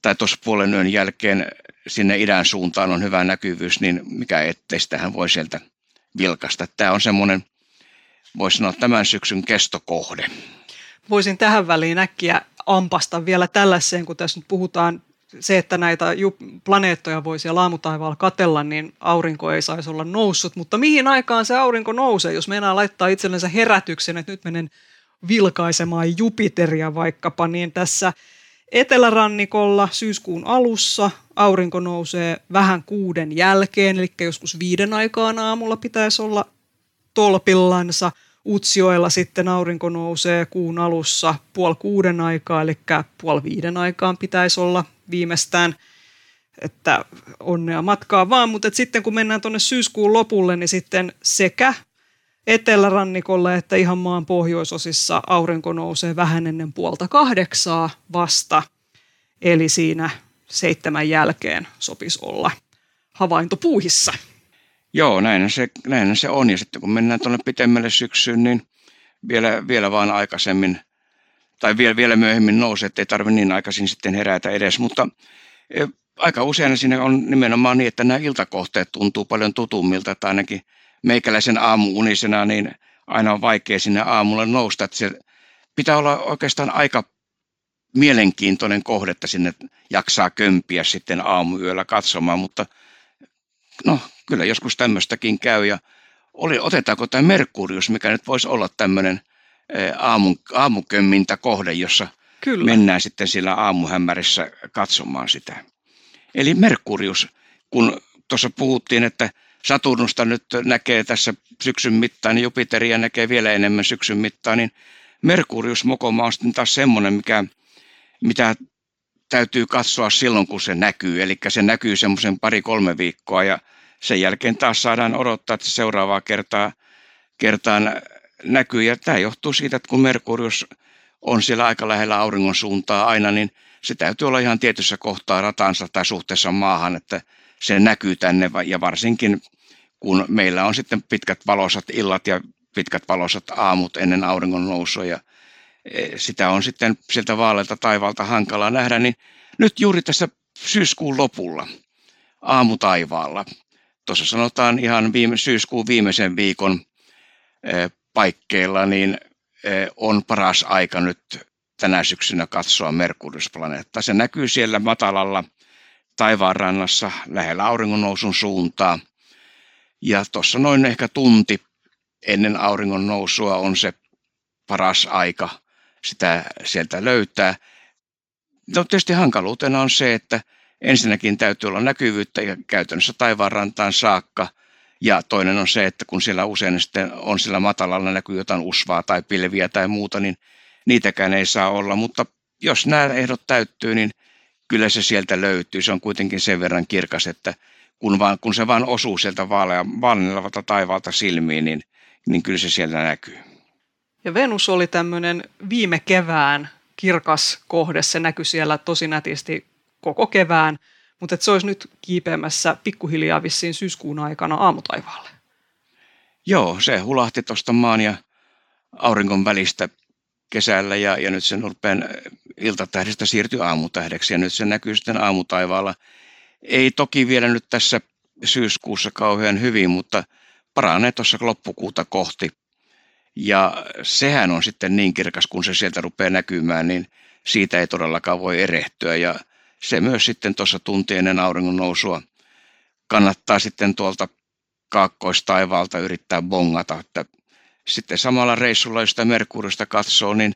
tai tuossa puolen yön jälkeen sinne idän suuntaan on hyvä näkyvyys, niin mikä ettei sitähän voi sieltä vilkasta. Tämä on semmoinen voisi sanoa tämän syksyn kestokohde. Voisin tähän väliin äkkiä ampasta vielä tällaiseen, kun tässä nyt puhutaan se, että näitä planeettoja voisi siellä aamutaivaalla katella, niin aurinko ei saisi olla noussut. Mutta mihin aikaan se aurinko nousee, jos meinaa laittaa itsellensä herätyksen, että nyt menen vilkaisemaan Jupiteria vaikkapa, niin tässä etelärannikolla syyskuun alussa aurinko nousee vähän kuuden jälkeen, eli joskus viiden aikaan aamulla pitäisi olla tolpillansa. Utsioilla sitten aurinko nousee kuun alussa puoli kuuden aikaa, eli puoli viiden aikaan pitäisi olla viimeistään, että onnea matkaa vaan. Mutta sitten kun mennään tuonne syyskuun lopulle, niin sitten sekä etelärannikolla että ihan maan pohjoisosissa aurinko nousee vähän ennen puolta kahdeksaa vasta. Eli siinä seitsemän jälkeen sopisi olla havaintopuuhissa. Joo, näin se, näin se on. Ja sitten kun mennään tuonne pitemmälle syksyyn, niin vielä, vielä vaan aikaisemmin tai vielä, vielä myöhemmin nousee, ettei tarvitse niin aikaisin sitten herätä edes. Mutta e, aika usein siinä on nimenomaan niin, että nämä iltakohteet tuntuu paljon tutummilta, että ainakin meikäläisen aamuunisena, niin aina on vaikea sinne aamulla nousta. Että se pitää olla oikeastaan aika mielenkiintoinen kohde, että sinne jaksaa kömpiä sitten aamuyöllä katsomaan, mutta no kyllä joskus tämmöistäkin käy ja oli, otetaanko tämä Merkurius, mikä nyt voisi olla tämmöinen aamun, aamukömmintä kohde, jossa kyllä. mennään sitten siellä aamuhämärissä katsomaan sitä. Eli Merkurius, kun tuossa puhuttiin, että Saturnusta nyt näkee tässä syksyn mittaan, niin Jupiteria näkee vielä enemmän syksyn mittaan, niin Merkurius mokoma on sitten taas semmoinen, mikä, mitä täytyy katsoa silloin, kun se näkyy. Eli se näkyy semmoisen pari-kolme viikkoa ja sen jälkeen taas saadaan odottaa, että se seuraavaa kertaa, kertaan näkyy. Ja tämä johtuu siitä, että kun Merkurius on siellä aika lähellä auringon suuntaa aina, niin se täytyy olla ihan tietyssä kohtaa ratansa tai suhteessa maahan, että se näkyy tänne ja varsinkin kun meillä on sitten pitkät valosat illat ja pitkät valosat aamut ennen auringon nousua ja e, sitä on sitten sieltä vaaleilta taivalta hankala nähdä, niin nyt juuri tässä syyskuun lopulla aamutaivaalla, tuossa sanotaan ihan viime, syyskuun viimeisen viikon e, paikkeilla, niin e, on paras aika nyt tänä syksynä katsoa Merkuriusplaneetta. Se näkyy siellä matalalla taivaanrannassa lähellä auringon nousun suuntaa – ja tuossa noin ehkä tunti ennen auringon nousua on se paras aika sitä sieltä löytää. No tietysti hankaluutena on se, että ensinnäkin täytyy olla näkyvyyttä ja käytännössä taivaanrantaan saakka. Ja toinen on se, että kun siellä usein sitten on sillä matalalla näkyy jotain usvaa tai pilviä tai muuta, niin niitäkään ei saa olla. Mutta jos nämä ehdot täyttyy, niin kyllä se sieltä löytyy. Se on kuitenkin sen verran kirkas, että kun, vaan, kun se vaan osuu sieltä vaalenevalta taivaalta silmiin, niin, niin kyllä se sieltä näkyy. Ja Venus oli tämmöinen viime kevään kirkas kohde, se näkyi siellä tosi nätisti koko kevään, mutta se olisi nyt kiipeämässä pikkuhiljaa vissiin syyskuun aikana aamutaivaalle. Joo, se hulahti tuosta maan ja auringon välistä kesällä ja, ja nyt se nurpeen iltatähdestä siirtyi aamutähdeksi ja nyt se näkyy sitten aamutaivaalla – ei toki vielä nyt tässä syyskuussa kauhean hyvin, mutta paranee tuossa loppukuuta kohti. Ja sehän on sitten niin kirkas, kun se sieltä rupeaa näkymään, niin siitä ei todellakaan voi erehtyä. Ja se myös sitten tuossa tunti ennen auringon nousua kannattaa sitten tuolta kaakkoistaivaalta yrittää bongata. Että sitten samalla reissulla, jos sitä Merkurista katsoo, niin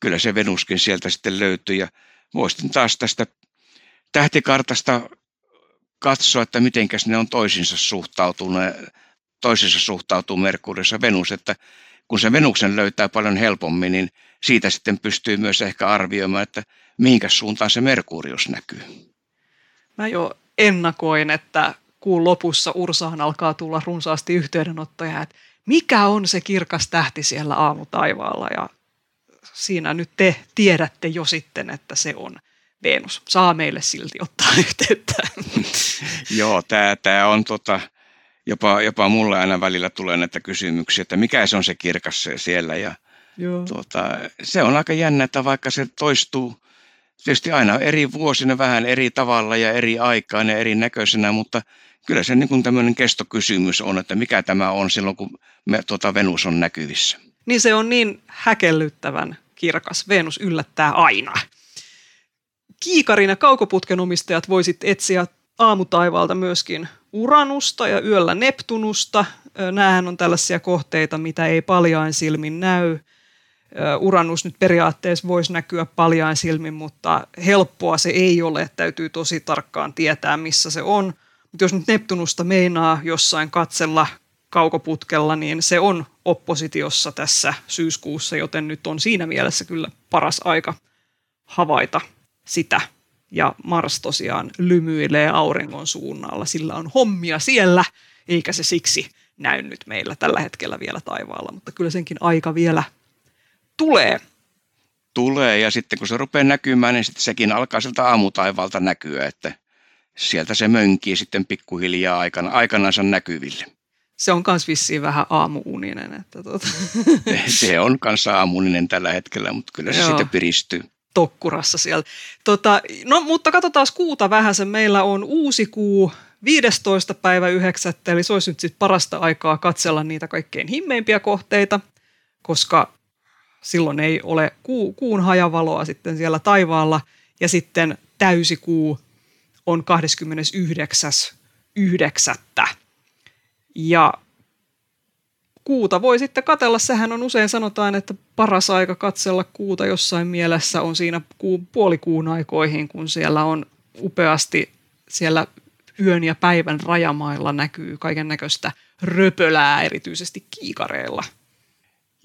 kyllä se Venuskin sieltä sitten löytyy. Ja voisin taas tästä tähtikartasta katsoa, että miten ne on toisinsa suhtautuneet, toisinsa suhtautuu Merkurius ja Venus, että kun se Venuksen löytää paljon helpommin, niin siitä sitten pystyy myös ehkä arvioimaan, että mihinkä suuntaan se Merkurius näkyy. Mä jo ennakoin, että kuun lopussa Ursaan alkaa tulla runsaasti yhteydenottoja, että mikä on se kirkas tähti siellä aamutaivaalla ja siinä nyt te tiedätte jo sitten, että se on Venus. Saa meille silti ottaa [laughs] yhteyttä. Joo, tämä, on tota, jopa, jopa mulle aina välillä tulee näitä kysymyksiä, että mikä se on se kirkas siellä. Ja, Joo. Tota, se on aika jännä, että vaikka se toistuu tietysti aina eri vuosina vähän eri tavalla ja eri aikaan ja eri näköisenä, mutta kyllä se niin kuin tämmöinen kestokysymys on, että mikä tämä on silloin, kun me, tuota Venus on näkyvissä. Niin se on niin häkellyttävän kirkas. Venus yllättää aina. Kiikarin ja kaukoputken omistajat voisit etsiä aamutaivaalta myöskin Uranusta ja yöllä Neptunusta. Nämähän on tällaisia kohteita, mitä ei paljain silmin näy. Uranus nyt periaatteessa voisi näkyä paljain silmin, mutta helppoa se ei ole. Täytyy tosi tarkkaan tietää, missä se on. Mutta jos nyt Neptunusta meinaa jossain katsella kaukoputkella, niin se on oppositiossa tässä syyskuussa, joten nyt on siinä mielessä kyllä paras aika havaita sitä. Ja Mars tosiaan lymyilee auringon suunnalla, sillä on hommia siellä, eikä se siksi näy nyt meillä tällä hetkellä vielä taivaalla, mutta kyllä senkin aika vielä tulee. Tulee ja sitten kun se rupeaa näkymään, niin sitten sekin alkaa sieltä aamutaivalta näkyä, että sieltä se mönkii sitten pikkuhiljaa aikana, aikanansa näkyville. Se on myös vissiin vähän aamuuninen. Että tuota. [laughs] se on kanssa aamuuninen tällä hetkellä, mutta kyllä se Joo. sitten piristyy tokkurassa siellä. Tota, no, mutta katsotaan kuuta vähän. Se meillä on uusi kuu 15. päivä 9. Eli se olisi nyt sitten parasta aikaa katsella niitä kaikkein himmeimpiä kohteita, koska silloin ei ole kuu, kuun hajavaloa sitten siellä taivaalla. Ja sitten täysikuu on 29.9. Ja kuuta voi sitten katella. Sehän on usein sanotaan, että paras aika katsella kuuta jossain mielessä on siinä kuun, puolikuun aikoihin, kun siellä on upeasti siellä yön ja päivän rajamailla näkyy kaiken näköistä röpölää, erityisesti kiikareilla.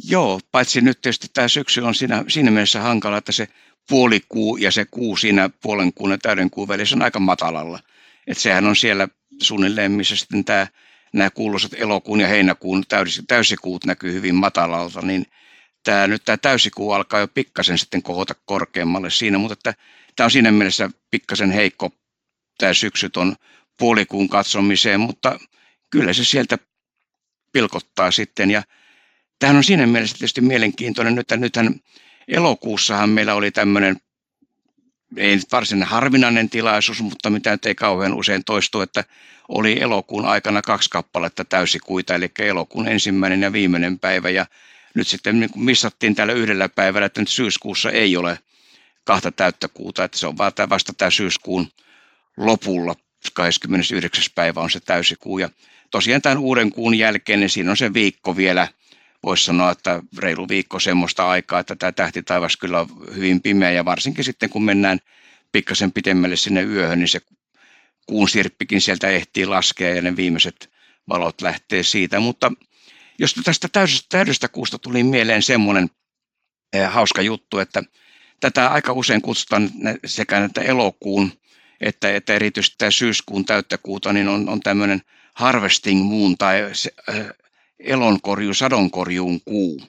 Joo, paitsi nyt tietysti tämä syksy on siinä, siinä mielessä hankala, että se puolikuu ja se kuu siinä puolen kuun ja täyden kuun välissä on aika matalalla. Että sehän on siellä suunnilleen, missä sitten tämä, nämä kuuluisat elokuun ja heinäkuun täysi, täysikuut näkyy hyvin matalalta, niin tämä, nyt tämä täysikuu alkaa jo pikkasen sitten kohota korkeammalle siinä, mutta että tämä on siinä mielessä pikkasen heikko tämä syksy on puolikuun katsomiseen, mutta kyllä se sieltä pilkottaa sitten ja tämähän on siinä mielessä tietysti mielenkiintoinen, että nythän elokuussahan meillä oli tämmöinen ei nyt varsinainen harvinainen tilaisuus, mutta mitä ei kauhean usein toistu, että oli elokuun aikana kaksi kappaletta täysikuita, eli elokuun ensimmäinen ja viimeinen päivä, ja nyt sitten niin missattiin tällä yhdellä päivällä, että nyt syyskuussa ei ole kahta täyttä kuuta, että se on vasta tämä syyskuun lopulla, 29. päivä on se täysikuu, ja tosiaan tämän uuden kuun jälkeen, niin siinä on se viikko vielä – voisi sanoa, että reilu viikko semmoista aikaa, että tämä tähti taivas kyllä on hyvin pimeä ja varsinkin sitten kun mennään pikkasen pitemmälle sinne yöhön, niin se kuun sirppikin sieltä ehtii laskea ja ne viimeiset valot lähtee siitä. Mutta jos tästä täydestä, täydestä kuusta tuli mieleen semmoinen eh, hauska juttu, että tätä aika usein kutsutaan sekä että elokuun että, että erityisesti tämä syyskuun täyttäkuuta, niin on, on tämmöinen harvesting moon tai elonkorju, sadonkorjuun kuu.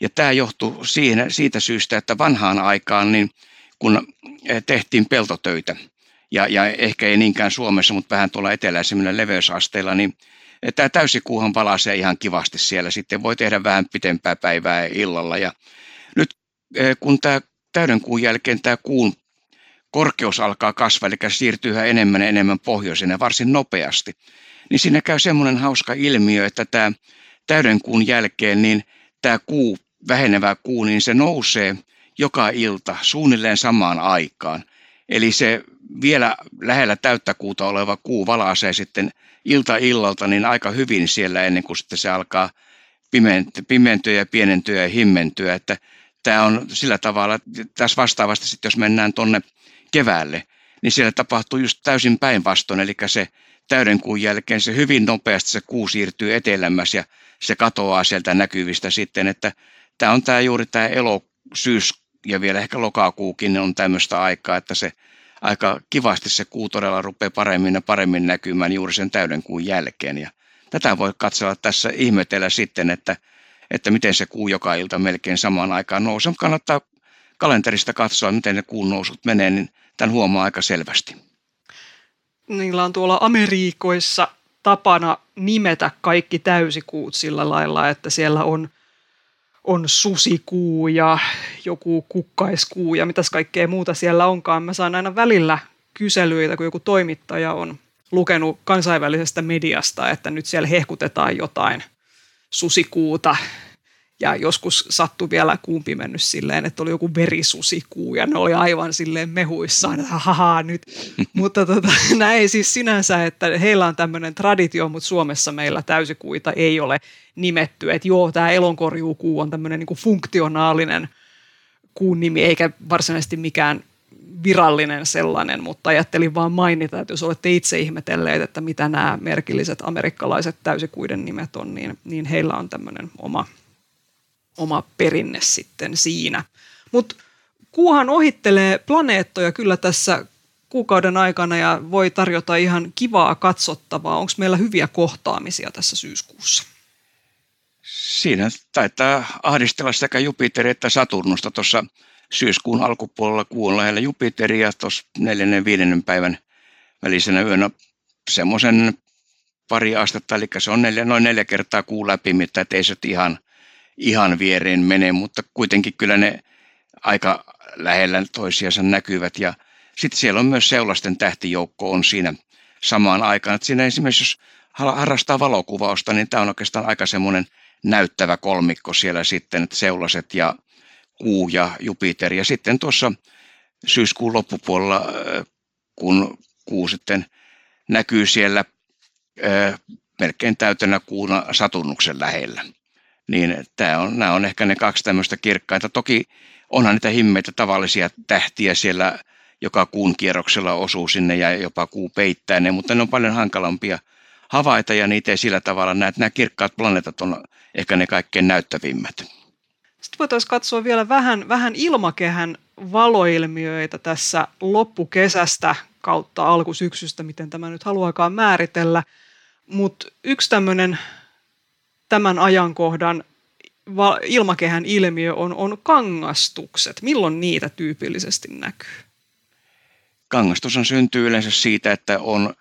Ja tämä johtuu siinä, siitä syystä, että vanhaan aikaan, niin kun eh, tehtiin peltotöitä, ja, ja ehkä ei niinkään Suomessa, mutta vähän tuolla eteläisemmillä leveysasteilla, niin eh, tämä täysikuuhan valaisee ihan kivasti siellä. Sitten voi tehdä vähän pitempää päivää illalla. Ja nyt eh, kun tämä täydenkuun jälkeen tämä kuun korkeus alkaa kasvaa, eli siirtyy yhä enemmän ja enemmän pohjoiseen ja varsin nopeasti, niin siinä käy semmoinen hauska ilmiö, että tämä täydenkuun jälkeen, niin tämä kuu, vähenevä kuu, niin se nousee joka ilta suunnilleen samaan aikaan. Eli se vielä lähellä täyttä kuuta oleva kuu valaisee sitten ilta illalta niin aika hyvin siellä ennen kuin sitten se alkaa pimentyä ja pienentyä ja himmentyä. Että tämä on sillä tavalla, tässä vastaavasti sitten jos mennään tuonne keväälle, niin siellä tapahtuu just täysin päinvastoin, eli se täydenkuun jälkeen se hyvin nopeasti se kuu siirtyy etelämässä ja se katoaa sieltä näkyvistä sitten, että tämä on tämä juuri tämä elo, syys ja vielä ehkä lokakuukin on tämmöistä aikaa, että se aika kivasti se kuu todella rupeaa paremmin ja paremmin näkymään juuri sen täydenkuun jälkeen ja tätä voi katsella tässä ihmetellä sitten, että, että miten se kuu joka ilta melkein samaan aikaan nousee. Kannattaa kalenterista katsoa, miten ne kuun nousut menee, niin tämän huomaa aika selvästi niillä on tuolla Amerikoissa tapana nimetä kaikki täysikuut sillä lailla, että siellä on, on susikuu ja joku kukkaiskuu ja mitäs kaikkea muuta siellä onkaan. Mä saan aina välillä kyselyitä, kun joku toimittaja on lukenut kansainvälisestä mediasta, että nyt siellä hehkutetaan jotain susikuuta Ja joskus sattui vielä kuumpi mennyt silleen, että oli joku verisusikuu ja ne oli aivan silleen mehuissaan, että haha nyt. [laughs] mutta tota, [laughs] näin siis sinänsä, että heillä on tämmöinen traditio, mutta Suomessa meillä täysikuita ei ole nimetty. Että joo, tämä elonkorjuukuu on tämmöinen niin funktionaalinen kuun nimi, eikä varsinaisesti mikään virallinen sellainen, mutta ajattelin vaan mainita, että jos olette itse ihmetelleet, että mitä nämä merkilliset amerikkalaiset täysikuiden nimet on, niin, niin heillä on tämmöinen oma, oma perinne sitten siinä. Mutta kuuhan ohittelee planeettoja kyllä tässä kuukauden aikana ja voi tarjota ihan kivaa katsottavaa. Onko meillä hyviä kohtaamisia tässä syyskuussa? Siinä taitaa ahdistella sekä Jupiteri että Saturnusta tuossa syyskuun alkupuolella kuun lähellä Jupiteria tuossa neljännen viidennen päivän välisenä yönä semmoisen pari astetta, eli se on neljä, noin neljä kertaa kuu läpi, mitä ei se ihan, ihan viereen mene, mutta kuitenkin kyllä ne aika lähellä toisiansa näkyvät. Ja sitten siellä on myös seulasten tähtijoukko on siinä samaan aikaan. Että siinä esimerkiksi jos harrastaa valokuvausta, niin tämä on oikeastaan aika semmoinen näyttävä kolmikko siellä sitten, että seulaset ja kuu ja Jupiter. Ja sitten tuossa syyskuun loppupuolella, kun kuu sitten näkyy siellä melkein täytänä kuuna Saturnuksen lähellä. Niin tämä on, nämä on ehkä ne kaksi tämmöistä kirkkaita. Toki onhan niitä himmeitä tavallisia tähtiä siellä, joka kuun kierroksella osuu sinne ja jopa kuu peittää ne, mutta ne on paljon hankalampia havaita ja niitä ei sillä tavalla näe. Nämä kirkkaat planeetat on ehkä ne kaikkein näyttävimmät. Sitten voitaisiin katsoa vielä vähän, vähän ilmakehän valoilmiöitä tässä loppukesästä kautta alkusyksystä, miten tämä nyt haluakaan määritellä. Mutta yksi tämmöinen tämän ajankohdan ilmakehän ilmiö on, on kangastukset. Milloin niitä tyypillisesti näkyy? Kangastus on syntyy yleensä siitä, että on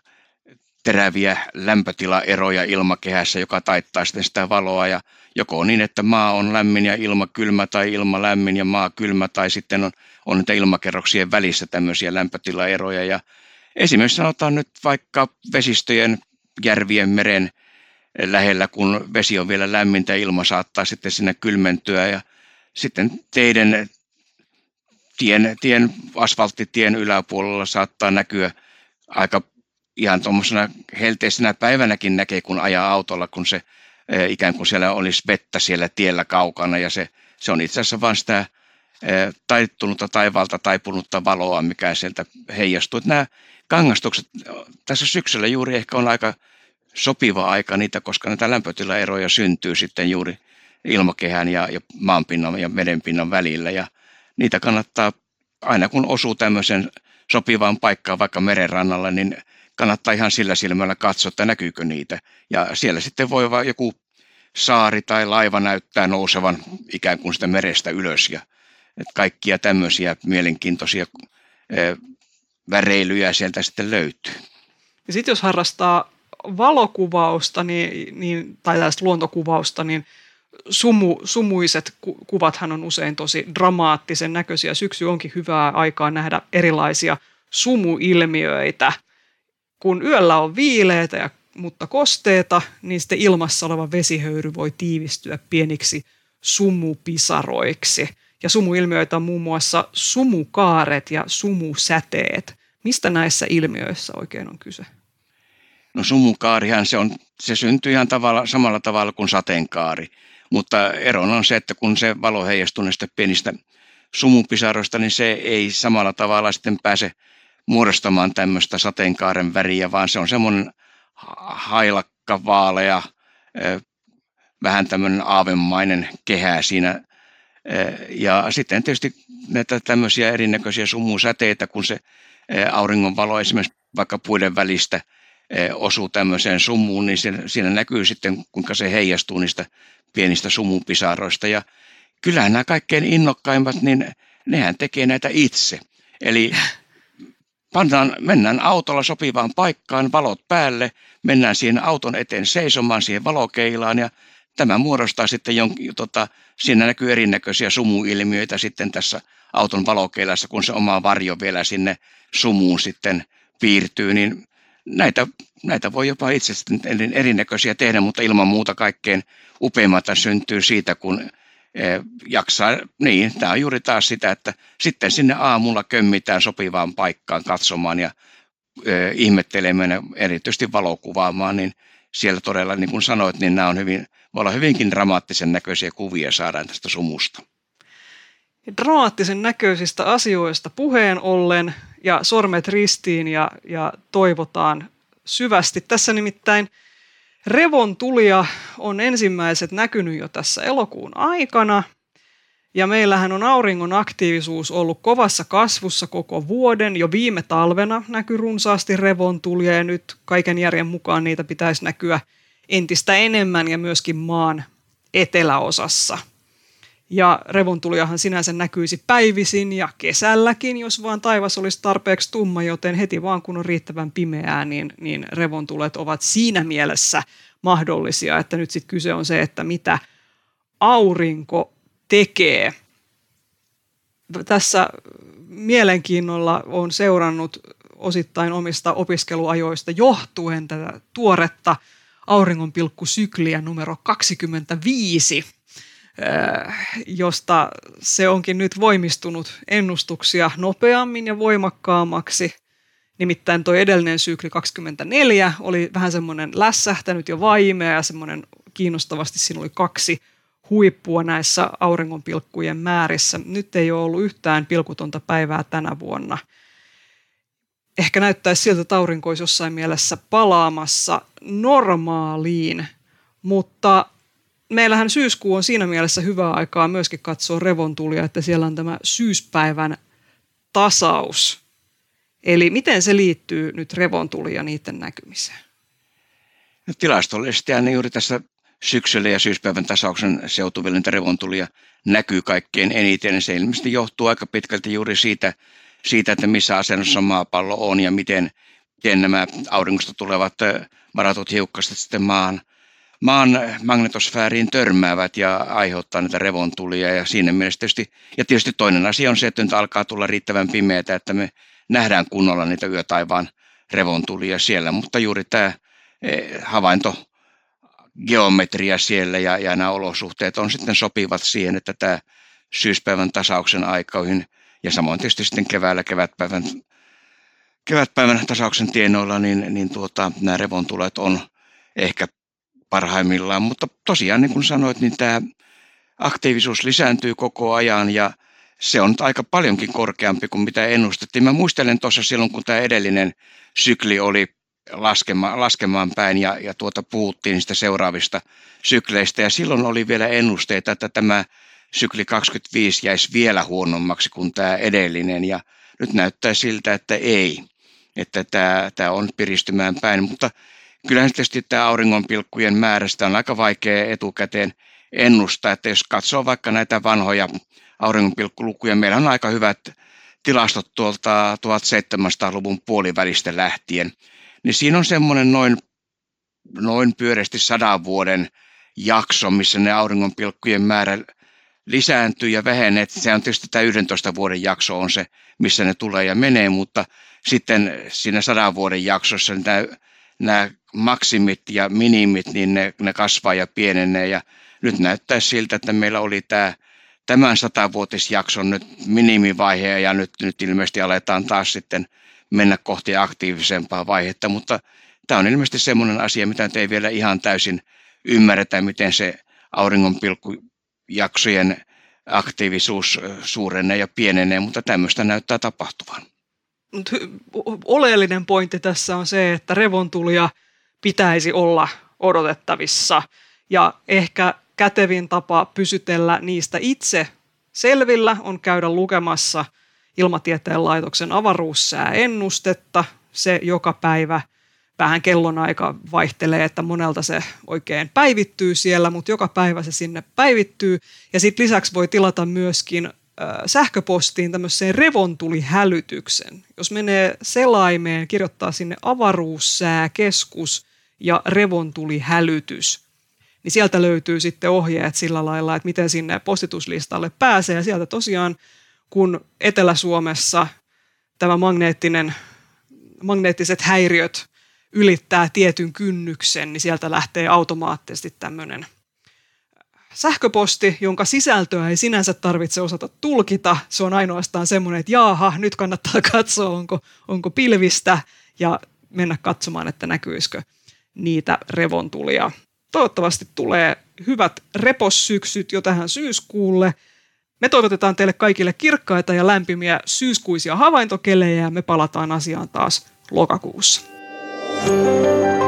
teräviä lämpötilaeroja ilmakehässä, joka taittaa sitten sitä valoa ja joko niin, että maa on lämmin ja ilma kylmä tai ilma lämmin ja maa kylmä tai sitten on, on niitä ilmakerroksien välissä tämmöisiä lämpötilaeroja ja esimerkiksi sanotaan nyt vaikka vesistöjen, järvien, meren lähellä, kun vesi on vielä lämmintä, ilma saattaa sitten sinne kylmentyä ja sitten teidän tien, tien asfalttitien yläpuolella saattaa näkyä aika ihan tuommoisena helteisenä päivänäkin näkee, kun ajaa autolla, kun se eh, ikään kuin siellä olisi vettä siellä tiellä kaukana ja se, se on itse asiassa vain sitä eh, taittunutta taivaalta taipunutta valoa, mikä sieltä heijastuu. Että nämä kangastukset tässä syksyllä juuri ehkä on aika sopiva aika niitä, koska näitä lämpötilaeroja syntyy sitten juuri ilmakehän ja, ja maanpinnan ja merenpinnan välillä ja niitä kannattaa aina kun osuu tämmöisen sopivaan paikkaan vaikka merenrannalla, niin kannattaa ihan sillä silmällä katsoa, että näkyykö niitä. Ja siellä sitten voi vaan joku saari tai laiva näyttää nousevan ikään kuin sitä merestä ylös. Ja että kaikkia tämmöisiä mielenkiintoisia väreilyjä sieltä sitten löytyy. Ja sitten jos harrastaa valokuvausta niin, niin, tai tällaista luontokuvausta, niin sumu, sumuiset ku, kuvathan on usein tosi dramaattisen näköisiä. Syksy onkin hyvää aikaa nähdä erilaisia sumuilmiöitä – kun yöllä on viileitä ja mutta kosteeta, niin sitten ilmassa oleva vesihöyry voi tiivistyä pieniksi sumupisaroiksi. Ja sumuilmiöitä on muun muassa sumukaaret ja sumusäteet. Mistä näissä ilmiöissä oikein on kyse? No sumukaarihan se, on, se syntyy ihan tavalla, samalla tavalla kuin sateenkaari. Mutta ero on se, että kun se valo heijastuu näistä pienistä sumupisaroista, niin se ei samalla tavalla sitten pääse muodostamaan tämmöistä sateenkaaren väriä, vaan se on semmoinen hailakka, vaalea, vähän tämmöinen aavemainen kehä siinä. Ja sitten tietysti näitä tämmöisiä erinäköisiä sumusäteitä, kun se auringonvalo esimerkiksi vaikka puiden välistä osuu tämmöiseen sumuun, niin siinä näkyy sitten, kuinka se heijastuu niistä pienistä sumupisaroista. Ja kyllähän nämä kaikkein innokkaimmat, niin nehän tekee näitä itse. Eli pannaan, mennään autolla sopivaan paikkaan, valot päälle, mennään siihen auton eteen seisomaan siihen valokeilaan ja tämä muodostaa sitten jonkin, tota, siinä näkyy erinäköisiä sumuilmiöitä sitten tässä auton valokeilassa, kun se oma varjo vielä sinne sumuun sitten piirtyy, niin näitä, näitä voi jopa itse erinäköisiä tehdä, mutta ilman muuta kaikkein upeimmat syntyy siitä, kun jaksaa, niin tämä on juuri taas sitä, että sitten sinne aamulla kömmitään sopivaan paikkaan katsomaan ja ihmettelemään erityisesti valokuvaamaan, niin siellä todella, niin kuin sanoit, niin nämä on hyvin, voi olla hyvinkin dramaattisen näköisiä kuvia saadaan tästä sumusta. Dramaattisen näköisistä asioista puheen ollen ja sormet ristiin ja, ja toivotaan syvästi. Tässä nimittäin revontulia on ensimmäiset näkynyt jo tässä elokuun aikana – ja meillähän on auringon aktiivisuus ollut kovassa kasvussa koko vuoden. Jo viime talvena näkyy runsaasti revontulia ja nyt kaiken järjen mukaan niitä pitäisi näkyä entistä enemmän ja myöskin maan eteläosassa. Ja revontuliahan sinänsä näkyisi päivisin ja kesälläkin, jos vaan taivas olisi tarpeeksi tumma, joten heti vaan kun on riittävän pimeää, niin, niin revontulet ovat siinä mielessä mahdollisia, että nyt sitten kyse on se, että mitä aurinko tekee. Tässä mielenkiinnolla on seurannut osittain omista opiskeluajoista johtuen tätä tuoretta auringonpilkkusykliä numero 25, äh, josta se onkin nyt voimistunut ennustuksia nopeammin ja voimakkaammaksi. Nimittäin tuo edellinen sykli 24 oli vähän semmoinen lässähtänyt ja vaimea ja semmoinen kiinnostavasti siinä oli kaksi huippua näissä auringonpilkkujen määrissä. Nyt ei ole ollut yhtään pilkutonta päivää tänä vuonna. Ehkä näyttäisi siltä, että aurinko olisi jossain mielessä palaamassa normaaliin, mutta meillähän syyskuu on siinä mielessä hyvää aikaa myöskin katsoa revontulia, että siellä on tämä syyspäivän tasaus. Eli miten se liittyy nyt revontulia ja niiden näkymiseen? No, tilastollisesti aina juuri tässä syksyllä ja syyspäivän tasauksen seutuville revontulia näkyy kaikkein eniten. Se ilmeisesti johtuu aika pitkälti juuri siitä, siitä että missä asennossa maapallo on ja miten, miten nämä auringosta tulevat varatut hiukkaset sitten maan, maan magnetosfääriin törmäävät ja aiheuttaa näitä revontulia. Ja siinä mielessä tietysti, ja tietysti toinen asia on se, että nyt alkaa tulla riittävän pimeätä, että me nähdään kunnolla niitä yötaivaan revontulia siellä, mutta juuri tämä eh, havainto geometria siellä ja, ja nämä olosuhteet on sitten sopivat siihen, että tämä syyspäivän tasauksen aikoihin ja samoin tietysti sitten keväällä kevätpäivän, kevätpäivän tasauksen tienoilla, niin, niin tuota, nämä revontulet on ehkä parhaimmillaan, mutta tosiaan niin kuin sanoit, niin tämä aktiivisuus lisääntyy koko ajan ja se on aika paljonkin korkeampi kuin mitä ennustettiin. Mä muistelen tuossa silloin, kun tämä edellinen sykli oli laskema, laskemaan päin ja, ja tuota puhuttiin niistä seuraavista sykleistä. Ja silloin oli vielä ennusteita, että tämä sykli 25 jäisi vielä huonommaksi kuin tämä edellinen. Ja nyt näyttää siltä, että ei. Että tämä, tämä on piristymään päin. Mutta kyllähän tietysti tämä auringonpilkkujen määrästä on aika vaikea etukäteen ennustaa. Että jos katsoo vaikka näitä vanhoja auringonpilkkulukuja, meillä on aika hyvät tilastot tuolta 1700-luvun puolivälistä lähtien – niin siinä on semmoinen noin, noin pyöreästi sadan vuoden jakso, missä ne auringonpilkkujen määrä lisääntyy ja vähenee. Se on tietysti tämä 11 vuoden jakso on se, missä ne tulee ja menee, mutta sitten siinä sadan vuoden jaksossa nämä, nämä maksimit ja minimit, niin ne, ne kasvaa ja pienenee ja nyt näyttää siltä, että meillä oli tämä tämän satavuotisjakson nyt minimivaihe ja nyt, nyt ilmeisesti aletaan taas sitten mennä kohti aktiivisempaa vaihetta, mutta tämä on ilmeisesti semmoinen asia, mitä ei vielä ihan täysin ymmärretä, miten se auringonpilkkujaksojen aktiivisuus suurenee ja pienenee, mutta tämmöistä näyttää tapahtuvan. Oleellinen pointti tässä on se, että revontulia pitäisi olla odotettavissa ja ehkä kätevin tapa pysytellä niistä itse selvillä on käydä lukemassa – ilmatieteen laitoksen avaruussääennustetta. Se joka päivä vähän kellonaika vaihtelee, että monelta se oikein päivittyy siellä, mutta joka päivä se sinne päivittyy. Ja sitten lisäksi voi tilata myöskin sähköpostiin tämmöiseen revontulihälytyksen. Jos menee selaimeen, kirjoittaa sinne avaruussääkeskus ja revontulihälytys, niin sieltä löytyy sitten ohjeet sillä lailla, että miten sinne postituslistalle pääsee. Ja sieltä tosiaan kun Etelä-Suomessa tämä magneettinen, magneettiset häiriöt ylittää tietyn kynnyksen, niin sieltä lähtee automaattisesti tämmöinen sähköposti, jonka sisältöä ei sinänsä tarvitse osata tulkita. Se on ainoastaan semmoinen, että jaaha, nyt kannattaa [laughs] katsoa, onko, onko pilvistä ja mennä katsomaan, että näkyisikö niitä revontulia. Toivottavasti tulee hyvät repossyksyt jo tähän syyskuulle. Me toivotetaan teille kaikille kirkkaita ja lämpimiä syyskuisia havaintokelejä ja me palataan asiaan taas lokakuussa. thank you